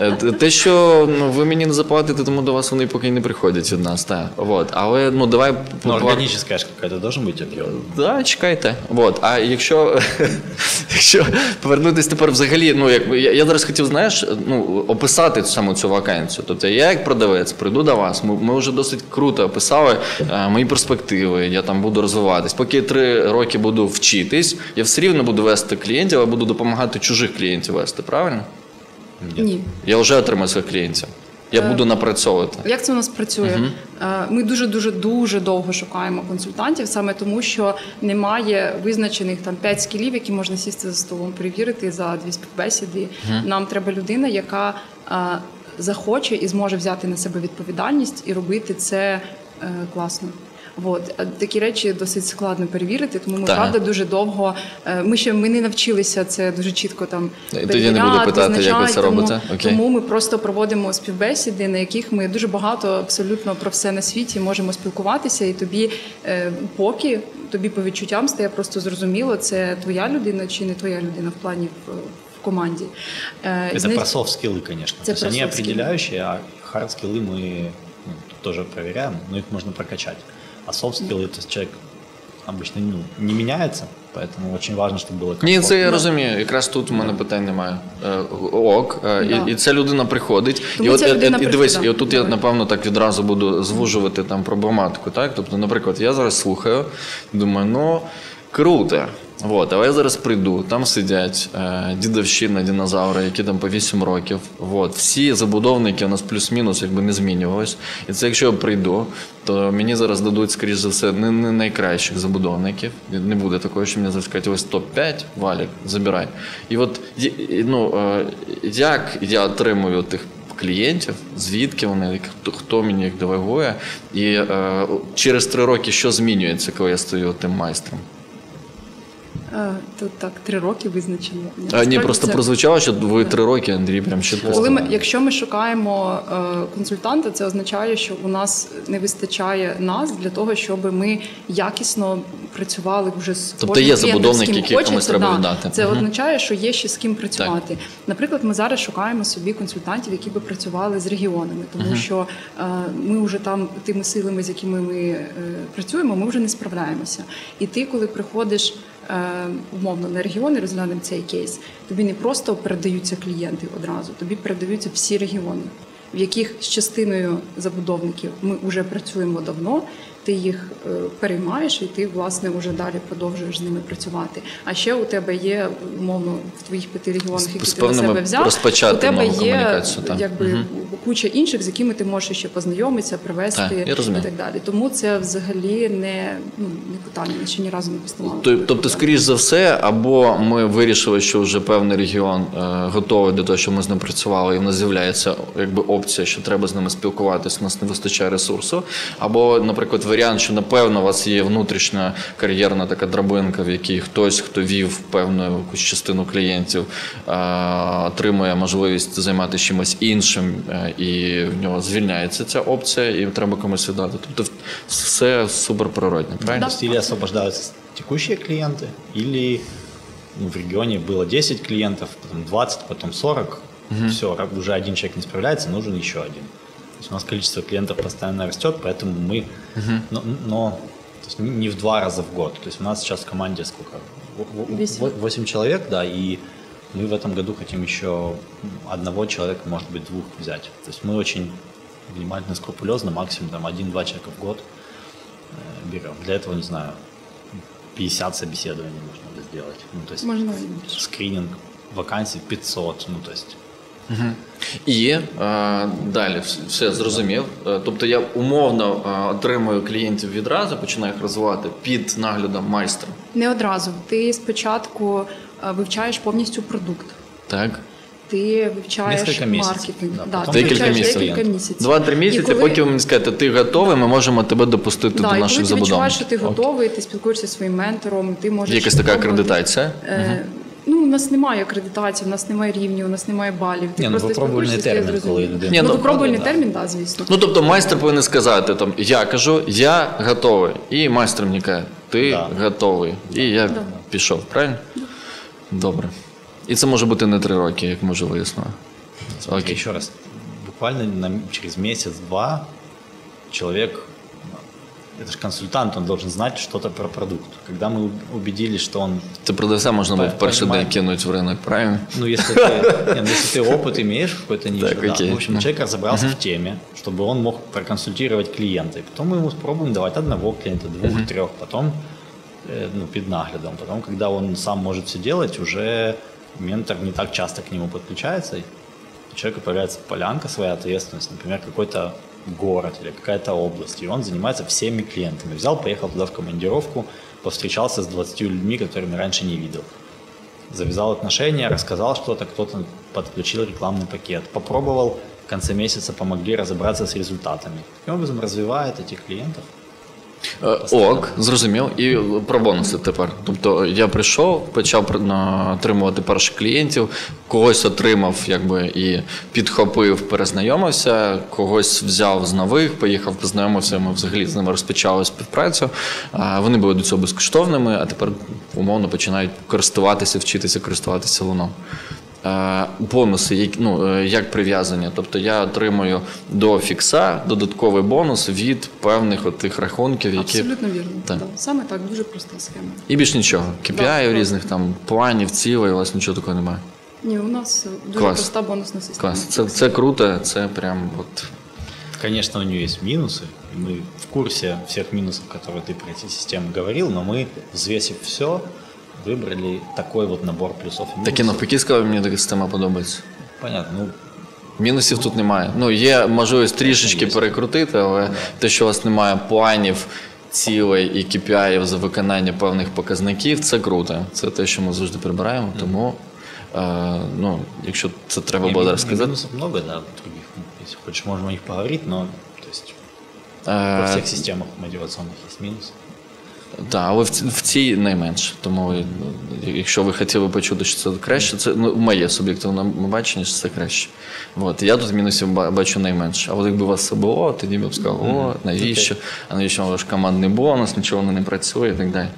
е, те- що ну, ви мені не заплатите, тому до вас вони поки не приходять від нас. Так. Вот. Але ну давай Ну, органическая же какая-то должен быть объем. Да, чекайте. Вот. А якщо, якщо повернутися тепер взагалі, ну як я, я зараз хотів, знаєш, ну описати саме цю вакансію. Тобто я як продавець прийду до вас. Ми, ми вже досить круто описали е, мої перспективи. Я там буду розвиватись. Поки я три роки буду вчитись, я все рівно буду вести клієнтів, а буду допомагати чужих клієнтів вести. Правильно? Ні. Я вже отримаю своїх клієнтів. Я буду напрацьовувати. Як це у нас працює? Е, Ми дуже дуже дуже довго шукаємо консультантів, саме тому, що немає визначених там п'ять скілів, які можна сісти за столом, перевірити за дві співбесіди. Нам треба людина, яка е, захоче і зможе взяти на себе відповідальність і робити це е, класно. От А такі речі досить складно перевірити, тому ми Так. правда дуже довго. е, Ми ще ми не навчилися це дуже чітко там. Тоді я не буду перевіряти, питати, як ви це визначати, тому- робите. Окей. Тому ми просто проводимо співбесіди, на яких ми дуже багато абсолютно про все на світі можемо спілкуватися, і тобі е, поки тобі по відчуттям стає просто зрозуміло, це твоя людина чи не твоя людина в плані в, в команді. Е, Это знаєте, про софт скиллы, конечно. Это То есть про они soft skills. определяющие, а хард скиллы мы ну, тоже проверяем, но их можно прокачать. А софт скиллы, то есть человек обычно ну, не меняется, поэтому очень важно, чтобы было Ні, комфортно. це я розумію. Якраз тут у мене питань немає. Е, Ок, е, Да. і, і ця людина приходить. Тому і от ця е, людина і, дивись, приходить, і отут да. я Давай. напевно так відразу буду звужувати там проблематику. Так? Тобто, наприклад, я зараз слухаю, думаю, ну круто. От, але я зараз прийду, там сидять е, дідовщина, динозаври, які там по 8 років. От, всі забудовники у нас плюс-мінус якби не змінювались. І це якщо я прийду, то мені зараз дадуть, скоріш за все, не, не найкращих забудовників. Не буде такого, що мені зараз скажуть, ось топ-5, валік, забирай. І от ну, е, як я отримую тих клієнтів, звідки вони, хто мені їх делегує, і е, через три роки що змінюється, коли я стою тим майстром. Тут так, три роки визначено. А, ні, просто це- прозвучало, що ви три роки, Андрій, прям чітко. Коли ми, якщо ми шукаємо е, консультанта, це означає, що у нас не вистачає нас для того, щоб ми якісно працювали вже з Тобто кожним є забудовник, який комусь треба да. віддати. Це Мгм. означає, що є ще з ким працювати. Наприклад, ми зараз шукаємо собі консультантів, які би працювали з регіонами, тому що е, ми вже там тими силами, з якими ми е, працюємо, ми вже не справляємося. І ти, коли приходиш. Е, Умовно на регіони розглянемо цей кейс. Тобі не просто передаються клієнти одразу, тобі передаються всі регіони, в яких з частиною забудовників ми вже працюємо давно. Ти їх е, переймаєш, і ти власне вже далі продовжуєш з ними працювати. А ще у тебе є умовно в твоїх п'яти регіонах, які з ти на себе взяв. розпочати у тебе є якби куча інших, з якими ти можеш ще познайомитися, привести Так, і так далі. Тому це взагалі не ну не питання. Ще ні разу не поставали. Тобто, скоріш за все, або ми вирішили, що вже певний регіон е, готовий до того, що ми з ним працювали, і в нас з'являється якби опція, що треба з ними спілкуватися, у нас не вистачає ресурсу. Або, наприклад, варіант, що напевно у вас є внутрішня кар'єрна така драбинка, в якій хтось, хто вів певну якусь частину клієнтів, отримує можливість займатися чимось іншим, е, і в нього звільняється ця опція, і треба комусь віддати. Тобто, все суперприродне, правильно? Или освобождаются текущие клиенты, или в регионе было 10 клиентов, потом 20, потом 40. Все, уже один человек не справляется, нужен еще один. То есть у нас количество клиентов постоянно растет, поэтому мы, но, но то есть не в два раза в год. То есть у нас сейчас в команде сколько? В- в- Весьма. 8 человек, да, и мы в этом году хотим еще одного человека, может быть, двух взять. То есть мы очень внимательно, скрупулезно, максимум там один-два человека в год э, берем. Для этого, не знаю, 50 собеседований нужно сделать. Ну, то есть більше. скрининг вакансий 500, ну, то есть І е, далі все зрозумів. Е, Тобто я умовно е, отримую клієнтів відразу, починаю їх розвивати під наглядом майстра. Не одразу. Ти спочатку е, вивчаєш повністю продукт. Так. Ти вивчаєш маркетинг. Да, Да, ти Декілька місяців. Два-три місяці, коли- потім мені скажете, ти готовий, ми можемо тебе допустити Да, до і наших коли ти відчуваєш, що ти готовий, ти спілкуєшся зі своїм ментором, ти можеш Є якась така акредитація. Е, Ну, у нас немає акредитації, у нас немає рівнів, у нас немає балів. Ти Ні, ну, просто випробувальний термін, коли людина Ні, ну, ну, випробувальний да. термін, так, да, звісно. Ну тобто майстер повинен сказати, там, я кажу, я готовий. І майстер мені каже, ти Да. готовий. І я Да. пішов, правильно? Добре. І це може бути не три роки, як ми вже вияснили. Окей. Еще раз, буквально на- через месяц-два человек, это же консультант, он должен знать что-то про продукт. Когда мы убедились, что он, Це продавця можна було в перший Понимаю. день кинути в ринок, правильно? ну если ты, ну, если ты опыт имеешь в какой-то нише, Так, да. окей. в общем, Ну. человек разобрался в теме, чтобы он мог проконсультировать клиента. И потом мы ему спробуем давать одного клиента, двух, трех, потом э, ну, под наглядом. Потом, когда он сам может все делать, уже ментор не так часто к нему подключается, и у человека появляется полянка, своя ответственность, например, какой-то город или какая-то область, и он занимается всеми клиентами. Взял, поехал туда в командировку, повстречался с 20 людьми, которыми раньше не видел. Завязал отношения, рассказал что-то, кто-то подключил рекламный пакет, попробовал, в конце месяца помогли разобраться с результатами. Таким образом развивает этих клиентов. Е, Ок, зрозумів. І про бонуси тепер. Тобто я прийшов, почав отримувати перших клієнтів, когось отримав, якби і підхопив, перезнайомився, когось взяв з нових, поїхав, познайомився. Ми взагалі з ними розпочали співпрацю. Вони були до цього безкоштовними, а тепер умовно починають користуватися, вчитися користуватися луном. Е, Бонуси, як, ну, е, як прив'язання. Тобто я отримую до фікса додатковий бонус від певних от тих рахунків, які. Абсолютно вірно. Так. Да. Саме так, дуже проста схема. І більш нічого. KPI Да, різних там планів, цілей, у вас нічого такого немає. Ні, у нас дуже Клас. проста бонусна система. Клас. Це, це круто, це прям от. Конечно, у нее есть минусы, и мы в курсе всех минусов, которые ты про эти системы говорил, но мы, взвесив все, выбрали такой вот набор плюсов и Так і минусов. навпаки сказав, мені така система подобається. Понятно, ну, Мінусів тут немає. Ну, є можливість трішечки перекрутити, але те, що у вас немає планів, цілей і KPI за виконання певних показників, це круто. Це те, що ми завжди прибираємо. Тому, е, ну, якщо це треба не, буде ми- розказати. минусов много, да, других. Ну, Если хочешь, можем о них поговорить, но то есть, во Е, всех системах мотивационных есть минусы. Так, але в, цій найменше. Тому ну, якщо ви хотіли почути, що це краще, це ну, моє суб'єктивне бачення, що це краще. От. Я тут мінусів бачу найменше. А от якби у вас це було, тоді б я б сказав, о, навіщо? А навіщо ваш командний бонус, нічого воно не працює і так далі.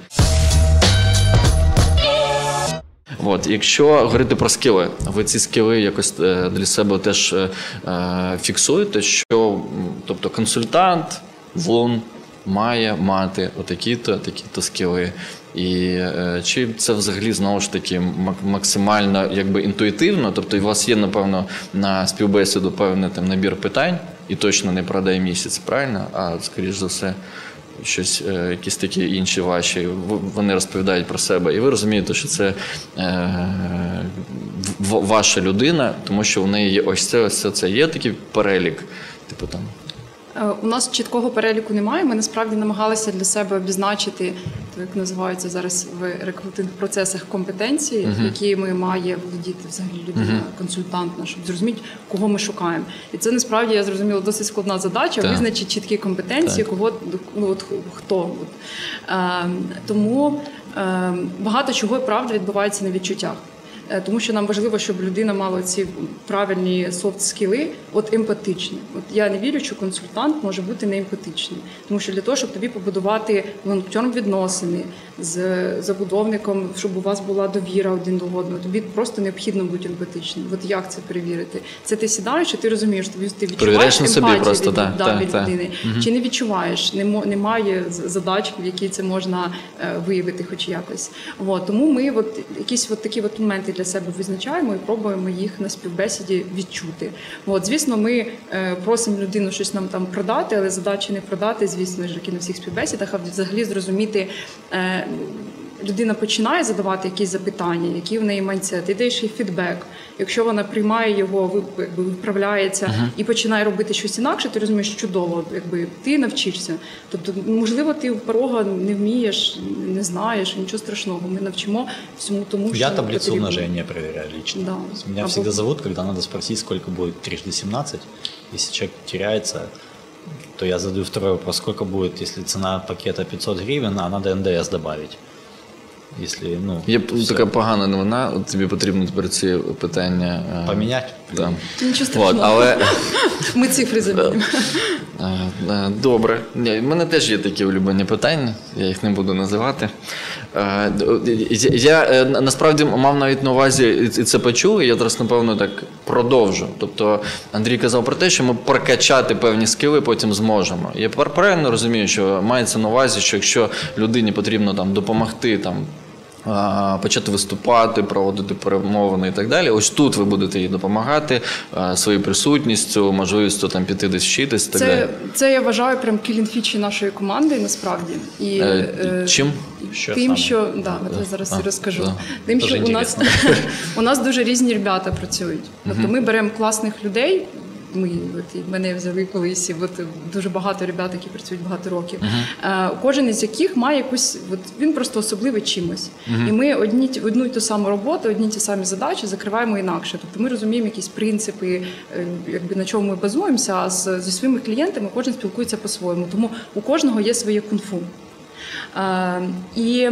От, якщо говорити про скіли, ви ці скіли якось е, для себе теж е, е, фіксуєте, що тобто консультант, вон має мати отакі-то, такі-то скіли. І е, чи це взагалі знову ж таки максимально якби інтуїтивно? Тобто, у вас є, напевно, на співбесіду певний там набір питань, і точно не продай місяць, правильно? А скоріш за все, щось, е, якісь такі інші ваші, вони розповідають про себе, і ви розумієте, що це е, ваша людина, тому що в неї є ось це, ось це, це. Є такий перелік, типу там. Е, У нас чіткого переліку немає. Ми насправді намагалися для себе обізначити, як називається зараз в рекрутинг процесах компетенції, якими має володіти взагалі людина, консультант наш, щоб зрозуміти, кого ми шукаємо. І це насправді я зрозуміла досить складна задача Так. визначити чіткі компетенції, кого ну, от, хто. От. Е, тому е, багато чого правда відбувається на відчуттях. Е, Тому що нам важливо, щоб людина мала ці правильні софт скіли, от емпатичні. От я не вірю, що консультант може бути не емпатичним. Тому що для того, щоб тобі побудувати long-term відносини з забудовником, щоб у вас була довіра один до одного, тобі просто необхідно бути емпатичним. От як це перевірити? Це ти сідаєш, чи ти розумієш, тобі ти відчуваєш на собі просто, від, так, да, так, від так. людини, чи не відчуваєш? Немає задач, в які це можна е, виявити, хоч якось. От, тому ми от якісь от такі от моменти для себе визначаємо і пробуємо їх на співбесіді відчути. От, звісно, ми е, просимо людину щось нам там продати, але задача не продати, звісно ж, як на всіх співбесідах, а взагалі зрозуміти. Людина починає задавати якісь запитання, які в неї майндсет, ти даєш їй фідбек. Якщо вона приймає його, якби виправляється і починає робити щось інакше, ти розумієш чудово, якби ти навчишся. Тобто, можливо, ти в порога не вмієш, не знаєш, нічого страшного. Ми навчимо всьому тому, що Я таблицу потрібно. умножения проверяю лично. Да. Меня Або- всегда зовут, когда надо спросить, сколько будет трижды 17. Если человек теряется, то я задаю второй вопрос, сколько будет, если цена пакета 500 гривен, а надо НДС добавить. Если, ну, Є всё. така погана новина, от тобі потрібно тепер ці питання е, Поменять? Да. Нічого От, страшного. але Ми цифри замінимо. Е, е, Добре. В мене теж є такі улюблені питання, я їх не буду називати. Я я, на- насправді мав навіть на увазі і це почув, і я зараз, напевно, так продовжу. Тобто Андрій казав про те, що ми прокачати певні скили потім зможемо. Я правильно розумію, що мається на увазі, що якщо людині потрібно там допомогти там. Почати виступати, проводити перемовини і так далі. Ось тут ви будете їй допомагати своєю присутністю, можливістю там піти десь вчитись. Так Це, далі. це я вважаю прям кілінфічі нашої команди насправді. І, Е, е, Чим? Що Тим, саме? що да, от я зараз А, розкажу. да. Тим, що у нас у нас дуже різні ребята працюють. Тобто ми беремо класних людей. Ми от і мене взяли колись, і от дуже багато ребят, які працюють багато років. Е, кожен із яких має якусь, от він просто особливий чимось. І ми одні одну й ту саму роботу, одні ті самі задачі закриваємо інакше. Тобто ми розуміємо якісь принципи, е, якби на чому ми базуємося, а з, зі своїми клієнтами кожен спілкується по-своєму. Тому у кожного є своє кунг-фу. Е, і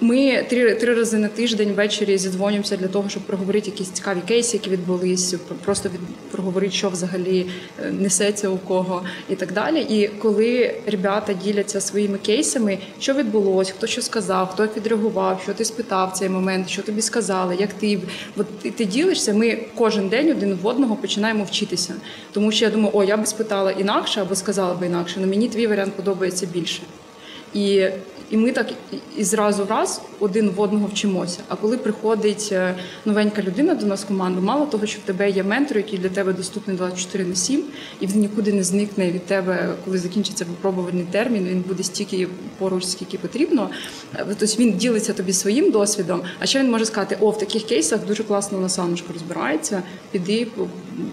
ми три, три рази на тиждень ввечері зідзвонюємося для того, щоб проговорити якісь цікаві кейси, які відбулись, просто від, проговорити, що взагалі е, несеться у кого і так далі. І коли ребята діляться своїми кейсами, що відбулось, хто що сказав, хто як відреагував, що ти спитав цей момент, що тобі сказали, як ти от ти, ти ділишся, ми кожен день один в одного починаємо вчитися. Тому що я думаю, о, я би спитала інакше або сказала би інакше, але мені твій варіант подобається більше. І І ми так і- зразу в раз один в одного вчимося. А коли приходить е, новенька людина до нас в команду, мало того, що в тебе є ментор, який для тебе доступний 24 на 7, і він нікуди не зникне від тебе, коли закінчиться випробувальний термін. Він буде стільки поруч, скільки потрібно. Тобто він ділиться тобі своїм досвідом. А ще він може сказати: о, в таких кейсах дуже класно у нас розбирається. Піди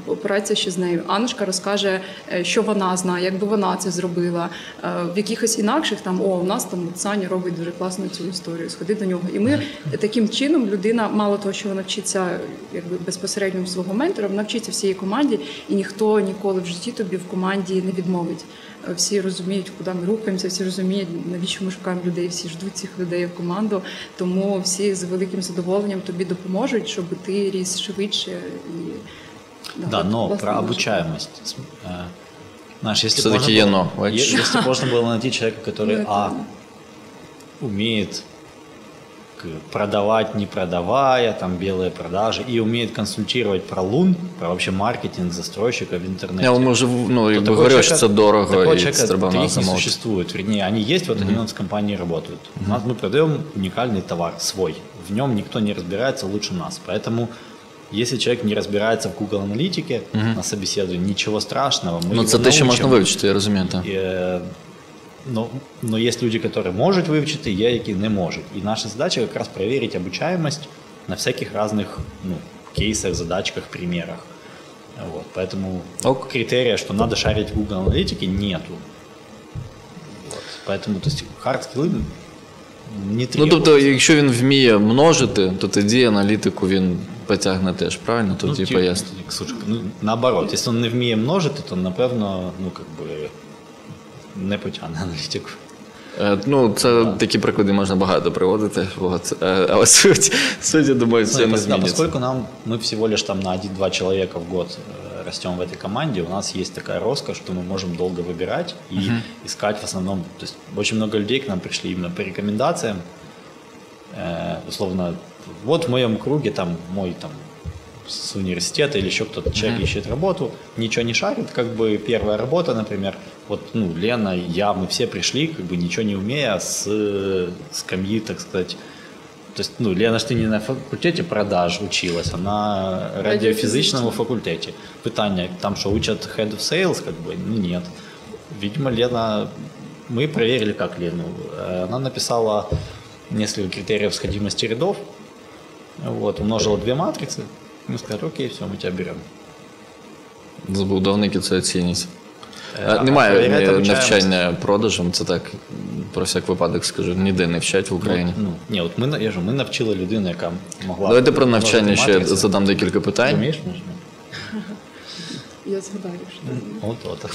по- ще з нею. Аннушка розкаже, е, що вона знає, як би вона це зробила. Е, В якихось інакших там о, у нас там Саня робить дуже класно цю історію. Сходи до нього. І ми таким чином людина, мало того, що вона вчиться якби безпосередньо свого ментора, вона вчиться всієї команді, і ніхто ніколи в житті тобі в команді не відмовить. Е, Всі розуміють, куди ми рухаємося, всі розуміють, навіщо ми шукаємо людей, всі ждуть цих людей в команду. Тому всі з великим задоволенням тобі допоможуть, щоб ти ріс швидше і Да, от, но про наш- обучаемость. Э, Знаешь, если Всё-таки можно є было- если можно было найти человека, который Ну, это а да. умеет продавать, не продавая, там белые продажи, и умеет консультировать про лун, про вообще маркетинг застройщика в интернете. Я ну, то якби такого говорю, що человека- це дорого такого і человека не существует. Вернее, они есть, вот они у нас в компании работают. У нас мы продаем уникальный товар, свой. В нем никто не разбирается лучше нас. Поэтому если человек не разбирается в Google аналитике на собеседовании, ничего страшного. Мы Ну, его це те, що можна научим. вивчити, я розумію. Так. Е, Ну, но є люди, які можуть вивчити, є, які не можуть. І наша задача якраз перевірити обучаємость на всяких різних ну, кейсах, задачках, примерах. Вот. Поэтому Ок. критерия, что надо шарить в Google аналитике, нету. Вот. Поэтому то есть, хард-скилли не Ну, требуются. тобто, якщо він вміє множити, то тоді аналітику він потягне теж, правильно? Тоді ті- поясню. Слушай, ну, наоборот, якщо він не вміє множити, то напевно, ну, как би, не потягне аналітику. Е, Ну, це такі приклади можна багато приводити. От. Е, Але суть, суть, я думаю, це Ну, не пос- да, зміниться. поскольку нам мы всего лишь там на 1-2 человека в год э, растем в этой команде, у нас есть такая роскошь, что мы можем долго выбирать и искать в основном. То есть очень много людей к нам пришли именно по рекомендациям. Э, условно, вот в моем круге там мой там с университета или еще кто-то человек ищет работу, ничего не шарит, как бы первая работа, например, вот ну Лена, я, мы все пришли, как бы ничего не умея с э, скамьи, так сказать, то есть, ну, Лена ж ти не на факультеті продаж училась, а на радіофізичному факультеті. Питання, там що учат head of sales, как бы, ну нет. Видимо, Лена, мы проверили, как Лену. Э, Она написала несколько критериев сходимости рядов, вот, умножила две матрицы, мы сказали, окей, все, мы тебя берем. Забудовники це оцінять. Е, Е, а Немає перевіряти е, обучаємость? навчання продажам, це так, про всяк випадок скажу, ніде не вчать в Україні. Ну, ні, от ми, на- я ж, ми навчили людину, яка могла... Давайте про множити навчання ще матриці. задам декілька Ти питань. вмієш множити? Я згадаю, що От, от.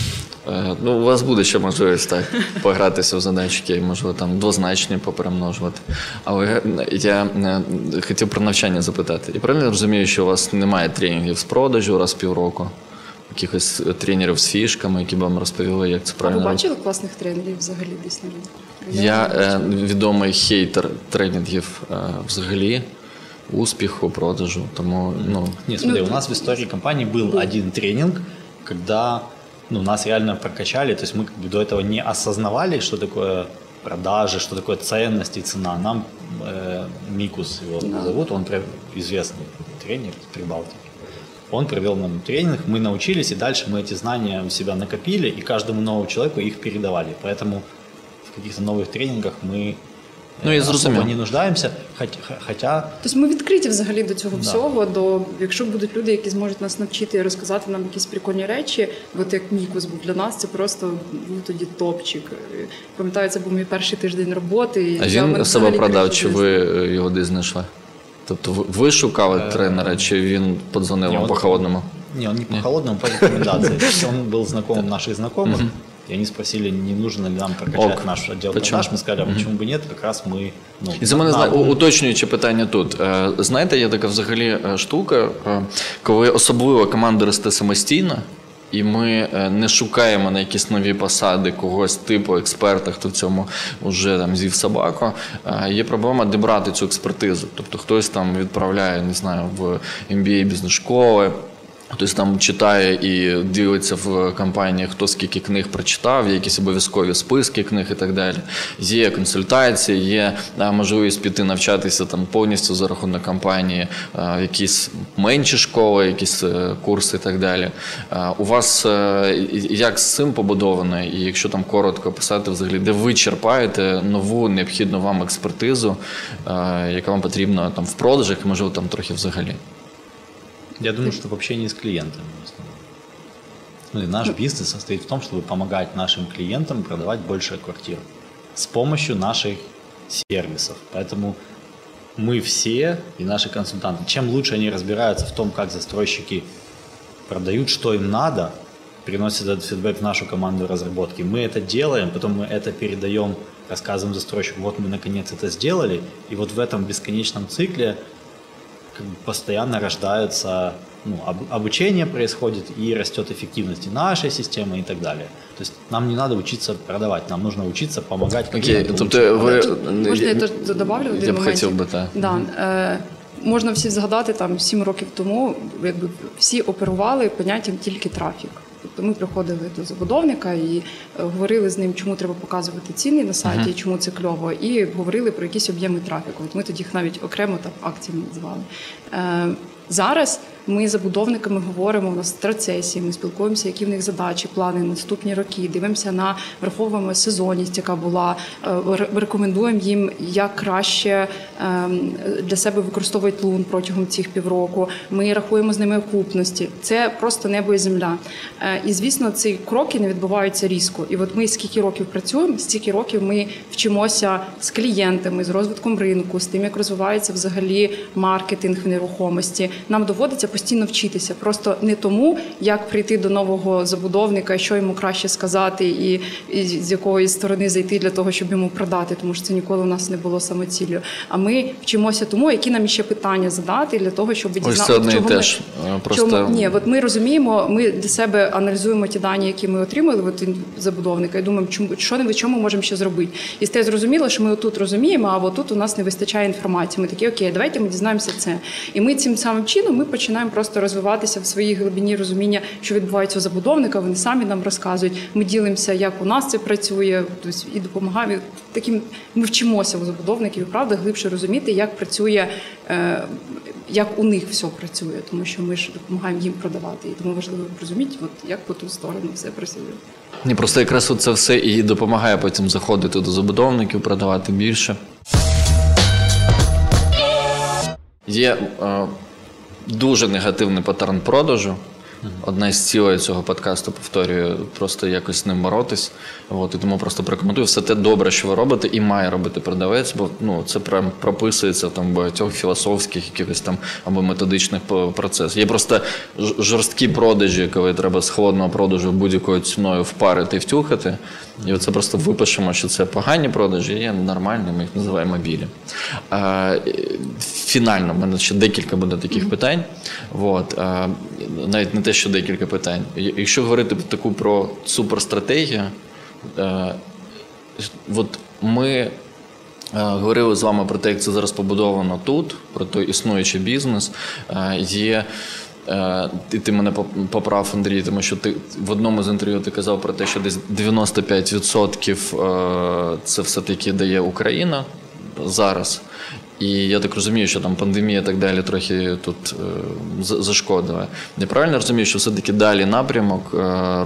Е, Ну, у вас буде ще можливість так погратися в задачки, можливо, там двозначні поперемножувати. Але я е, хотів про навчання запитати. Я правильно розумію, що у вас немає тренінгів з продажу раз в півроку, якихось е, тренерів з фішками, які б вам розповіли, як це А ви правильно бачили класних тренерів взагалі десь на ринку? Я не е, відомий хейтер тренінгів е, взагалі, успіху, продажу. Тому ну, смотри, Ну, у нас в истории компании был один тренинг, когда ну, нас реально прокачали, то есть мы как бы до этого не осознавали, что такое продажи, что такое ценность и цена. Нам э, Микус его Да. зовут, он прям известный тренер из Прибалтики. Он провел нам тренинг, мы научились, и дальше мы эти знания у себя накопили, и каждому новому человеку их передавали. Поэтому в каких-то новых тренингах мы Ну, я э, особо зрозумів. не нуждаемся, хотя, хотя Тобто ми відкриті взагалі до цього Да. всього. До якщо будуть люди, які зможуть нас навчити і розказати нам якісь прикольні речі, от як Мікус був для нас, це просто був тоді топчик. Пам'ятаю, це був мій перший тиждень роботи. і а я він взагалі себе продав, кричу чи десь. ви е, його десь знайшли? Тобто ви- ви шукали тренера, чи він подзвонив Ні, вам он- по холодному? Не, он не по холодному, по рекомендации. То есть Он был знакомым наших знакомых, и они спросили, не нужно ли нам прокачать Ок. наш отдел Почему? продаж. Мы сказали, а почему бы нет, как раз мы... Ну, І за мене на- зна- у- уточнюючи питання тут. Е, Знаєте, є така взагалі е, штука, е, коли особливо команда росте самостійно, і ми е, не шукаємо на якісь нові посади когось типу експерта, хто в цьому вже там з'їв собаку. Е, Є проблема, де брати цю експертизу. Тобто хтось там відправляє, не знаю, в MBA бізнес-школи. Хтось там читає і дивиться в кампанії, хто скільки книг прочитав, є якісь обов'язкові списки книг і так далі. Є консультації, є можливість піти навчатися там повністю за рахунок кампанії, якісь менші школи, якісь е, курси і так далі. У вас е, як з цим побудовано, і якщо там коротко писати взагалі, де ви черпаєте нову необхідну вам експертизу, яка вам потрібна там в продажах, можливо там трохи взагалі. Я думаю, что в общении с клиентами в основном. Ну, и наш бизнес состоит в том, чтобы помогать нашим клиентам продавать больше квартир с помощью наших сервисов. Поэтому мы все и наши консультанты, чем лучше они разбираются в том, как застройщики продают, что им надо, приносят этот фидбэк в нашу команду разработки. Мы это делаем, потом мы это передаем, рассказываем застройщику, вот мы наконец это сделали, и вот в этом бесконечном цикле постоянно рождаются, ну, об- обучение происходит и растет эффективность и нашей системы и так далее. То есть нам не надо учиться продавать, нам нужно учиться помогать Окей, клиенту тобто ви можна я теж добавлю я б хотів би так. Да, е, можна всі згадати там сім років тому, якби всі оперували поняттям тільки трафік. Тобто ми приходили до забудовника і е, говорили з ним, чому треба показувати ціни на сайті, чому це кльово, і говорили про якісь об'єми трафіку. От ми тоді їх навіть окремо там акціями називали. Е, зараз ми з забудовниками говоримо, у нас страцесії, ми спілкуємося, які в них задачі, плани на наступні роки. Дивимося на враховуємо сезонність, яка була. е, Рекомендуємо їм, як краще ем, для себе використовують лун протягом цих півроку. Ми рахуємо з ними окупності. Це просто небо і земля. Е, І звісно, ці кроки не відбуваються різко. І от ми скільки років працюємо, стільки років ми вчимося з клієнтами, з розвитком ринку, з тим, як розвивається взагалі маркетинг в нерухомості. Нам доводиться постійно вчитися. Просто не тому, як прийти до нового забудовника, що йому краще сказати, і, і з якої сторони зайти для того, щоб йому продати, тому що це ніколи у нас не було самоціллю. А ми вчимося тому, які нам ще питання задати для того, щоб дізнатися. ми- Е, просто- чому- ні, от ми розуміємо, ми для себе аналізуємо ті дані, які ми отримали от від забудовника, і думаємо, чому що не чому можемо ще зробити. І стає зрозуміло, що ми отут розуміємо, а отут у нас не вистачає інформації. Ми такі, окей, давайте ми дізнаємося це. І ми цим самим чином ми починаємо просто розвиватися в своїй глибині розуміння, що відбувається у забудовника. Вони самі нам розказують. Ми ділимося, як у нас це працює, тобто і допомагаємо. Таким ми вчимося у забудовників і правда глибше розуміти, як працює. Е, як у них все працює, тому що ми ж допомагаємо їм продавати. І тому важливо розуміти, от як по ту сторону все працює. Ні, просто якраз це все і допомагає потім заходити до забудовників, продавати більше. Є е, дуже негативний паттерн продажу. Одна із цілей цього подкасту повторюю, просто якось з ним боротись. От, і тому просто прокоментую все те добре, що ви робите, і має робити продавець, бо ну, це прям прописується там багатьох філософських якихось там або методичних процесах. Є просто жорсткі продажі, коли треба з холодного продажу будь-якою ціною впарити і втюхати. І оце просто випишемо, що це погані продажі, є нормальні, ми їх називаємо білі. Фінально, в мене ще декілька буде таких питань. От, навіть не те, що декілька питань. Якщо говорити таку про суперстратегію, е, от ми е, говорили з вами про те, як це зараз побудовано тут, про той існуючий бізнес. Е, Є е, ти, ти мене поправ, Андрій, тому що ти в одному з інтерв'ю ти казав про те, що десь 95% е, це все-таки дає Україна зараз. І я так розумію, що там пандемія і так далі трохи тут е, зашкодила. Я правильно розумію, що все-таки далі напрямок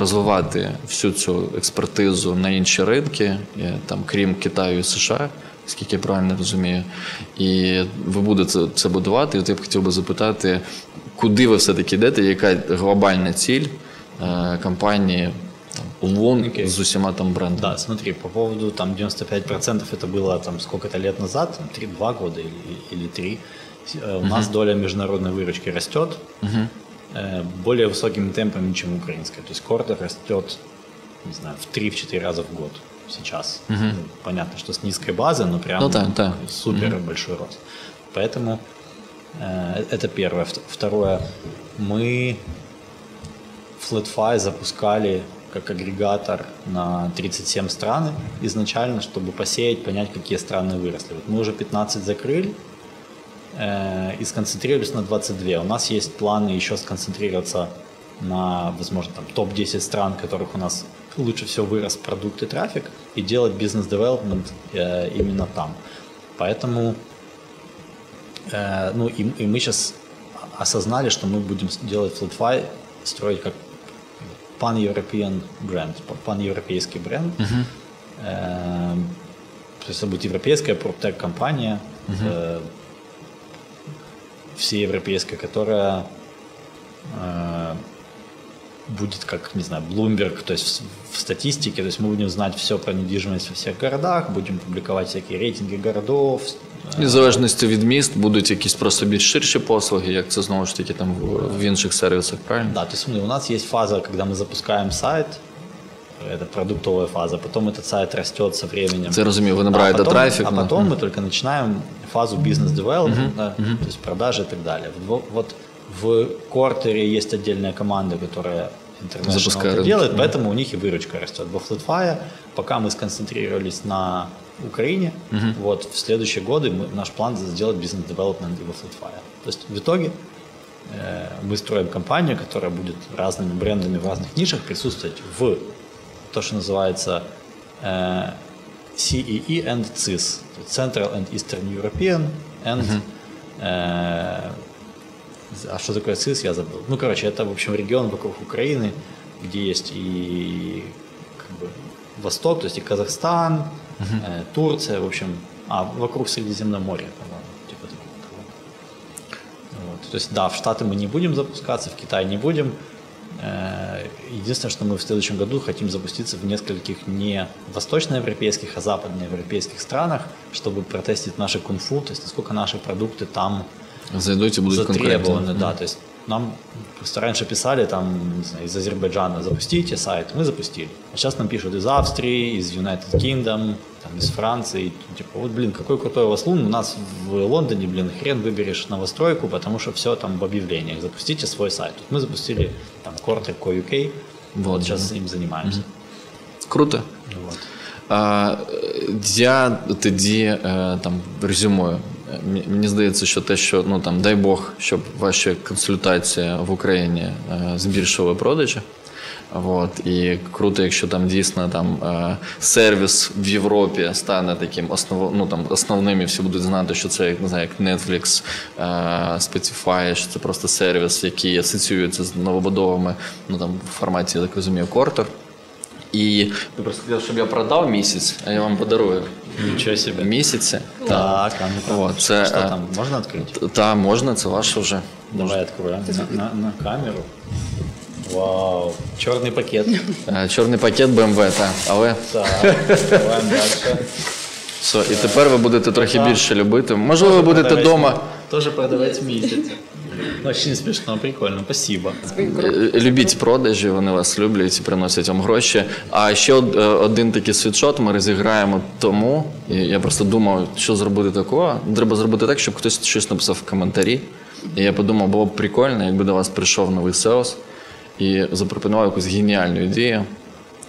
розвивати всю цю експертизу на інші ринки, там, крім Китаю і США, скільки я правильно розумію. І ви будете це будувати. І от я б хотів би запитати, куди ви все-таки йдете, яка глобальна ціль е, компанії там, ЛОН Окей. з усіма там брендами? Да, смотри, по поводу там 95% это было там сколько-то лет назад, там, 3, 2 года или, или 3. Э, У нас доля международной выручки растет э, более высокими темпами, чем украинская. То есть Корда растет, не знаю, в 3-4 раза в год сейчас. Ну, понятно, что с низкой базы, но прям Ну да, да. супер большой рост. Поэтому э, это первое. Вт- Второе, мы FlatFi запускали как агрегатор на 37 стран изначально, чтобы посеять, понять, какие страны выросли. Вот мы уже 15 закрыли, э, и сконцентрировались на 22. У нас есть планы еще сконцентрироваться на, возможно, там, топ-10 стран, которых у нас лучше всего вырос продукт и трафик, и делать business development э, именно там. Поэтому Э, ну, и, и мы сейчас осознали, что мы будем делать Flatfy, строить как pan-European brand, пан-европейский бренд. Э, то есть это будет европейская proptech-компания, э, всеевропейская, которая э, будет как, не знаю, Bloomberg, то есть в, в статистике, то есть мы будем знать все про недвижимость во всех городах, будем публиковать всякие рейтинги городов, І в залежності від міст будуть якісь просто більш ширші послуги, як це знову ж таки там в, в інших сервісах, правильно? Да, то есть смотри, у нас есть фаза, когда мы запускаем сайт, это продуктовая фаза, потом этот сайт растет со временем. Це розумію, ви набираєте а потом, трафік. А ну. потом мы только начинаем фазу бизнес-девелопмента, то есть продажи и так далее. Вот, вот в Кортере есть отдельная команда, которая International Запускает. это делает, поэтому у них и выручка растет. Во FlatFi, пока мы сконцентрировались на Украине, вот в следующие годы мы, наш план сделать business development и во Flatfy. То есть в итоге э, мы строим компанию, которая будет разными брендами в разных нишах присутствовать в то, что называется э, CEE and CIS, Central and Eastern European and э, а что такое ЦИС, я забыл. Ну, короче, это, в общем, регион вокруг Украины, где есть и как бы, Восток, то есть и Казахстан, э, Турция, в общем, а вокруг Средиземноморья, по-моему, типа такого. Вот. То есть, да, в Штаты мы не будем запускаться, в Китай не будем. Э, Единственное, что мы в следующем году хотим запуститься в нескольких не восточноевропейских, а западноевропейских странах, чтобы протестить наши кунг-фу, то есть насколько наши продукты там будуть конкурентні. затребованы, да, то есть нам просто раньше писали там, не знаю, из Азербайджана запустите сайт, мы запустили. А сейчас нам пишут из Австрии, из United Kingdom, там, из Франции, типа, вот, блин, какой крутой у вас лун, у нас в Лондоне, блин, хрен выберешь новостройку, потому что все там в объявлениях, запустите свой сайт. Тут мы запустили там Quarter.co UK, вот, Вот, сейчас им занимаемся. Круто. Вот. А, е, я тоді е, там резюмую. Е, м- Мені здається, що те, що ну там дай Бог, щоб ваші консультації в Україні е, збільшили продажі. От, і круто, якщо там дійсно там е, сервіс в Європі стане таким основ, ну, там, основним, і всі будуть знати, що це як не знаю, як Netflix, е, Spotify, що це просто сервіс, який асоціюється з новобудовами, ну там в форматі, я так розумію, Кортер. І ви просто хотіли, щоб я продав місяць, а я вам подарую Ничего себе. місяці. Так, а ну-ка, це, что э, там, можно открыть? Та можна, це ваше вже. Давай откроем на, на, на камеру. Вау, черный пакет. Е, Чорний пакет BMW, так. Але Так, давай дальше. все, і тепер ви будете трохи більше любити. Можливо, ви будете вдома. Тоже продавать месяц. Очень смешно, прикольно, спасибо. Е, Любіть продажі, вони вас люблять і приносять вам гроші. А ще е, один такий світшот ми розіграємо тому. Я просто думав, що зробити такого. Треба зробити так, щоб хтось щось написав в коментарі. І я подумав, було б прикольно, якби до вас прийшов новий SEOs і запропонував якусь геніальну ідею.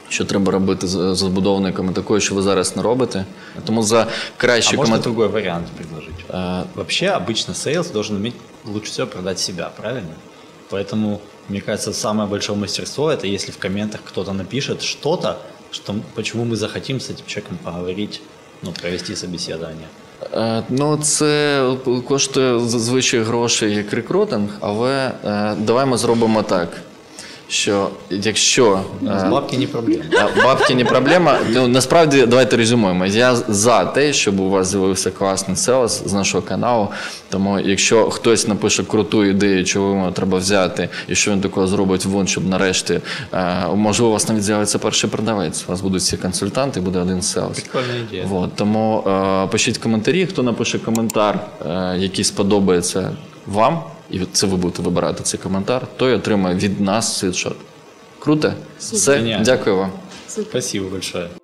Що треба робити з забудовниками такою, що ви зараз не робите. Тому за А кращі можно коментарі. другой вариант предложить? Вообще, обычно сейлс должен уметь лучше всего продать себя, правильно? Поэтому, мне кажется, самое большое мастерство это если в комментах кто-то напишет что-то, что, почему мы захотим с этим человеком поговорить, ну, провести собеседование. Е, Ну, це коштує зазвичай грошей як рекрутинг, але е, давай ми зробимо так. Що якщо е, Бабки не проблема. бабки не проблема, ну насправді давайте резюмуємо. Я за те, щоб у вас з'явився класний селес з нашого каналу. Тому якщо хтось напише круту ідею, чого йому треба взяти, і що він такого зробить вон, щоб нарешті е, можливо у вас навіть з'явиться перший продавець. У вас будуть всі консультанти, буде один селес. Прикольная идея. Вот, тому е, пишіть коментарі, хто напише коментар, е, який сподобається вам, і це ви будете вибирати цей коментар, той отримає від нас світшот. Круто? Все, дякую вам. Спасибо большое.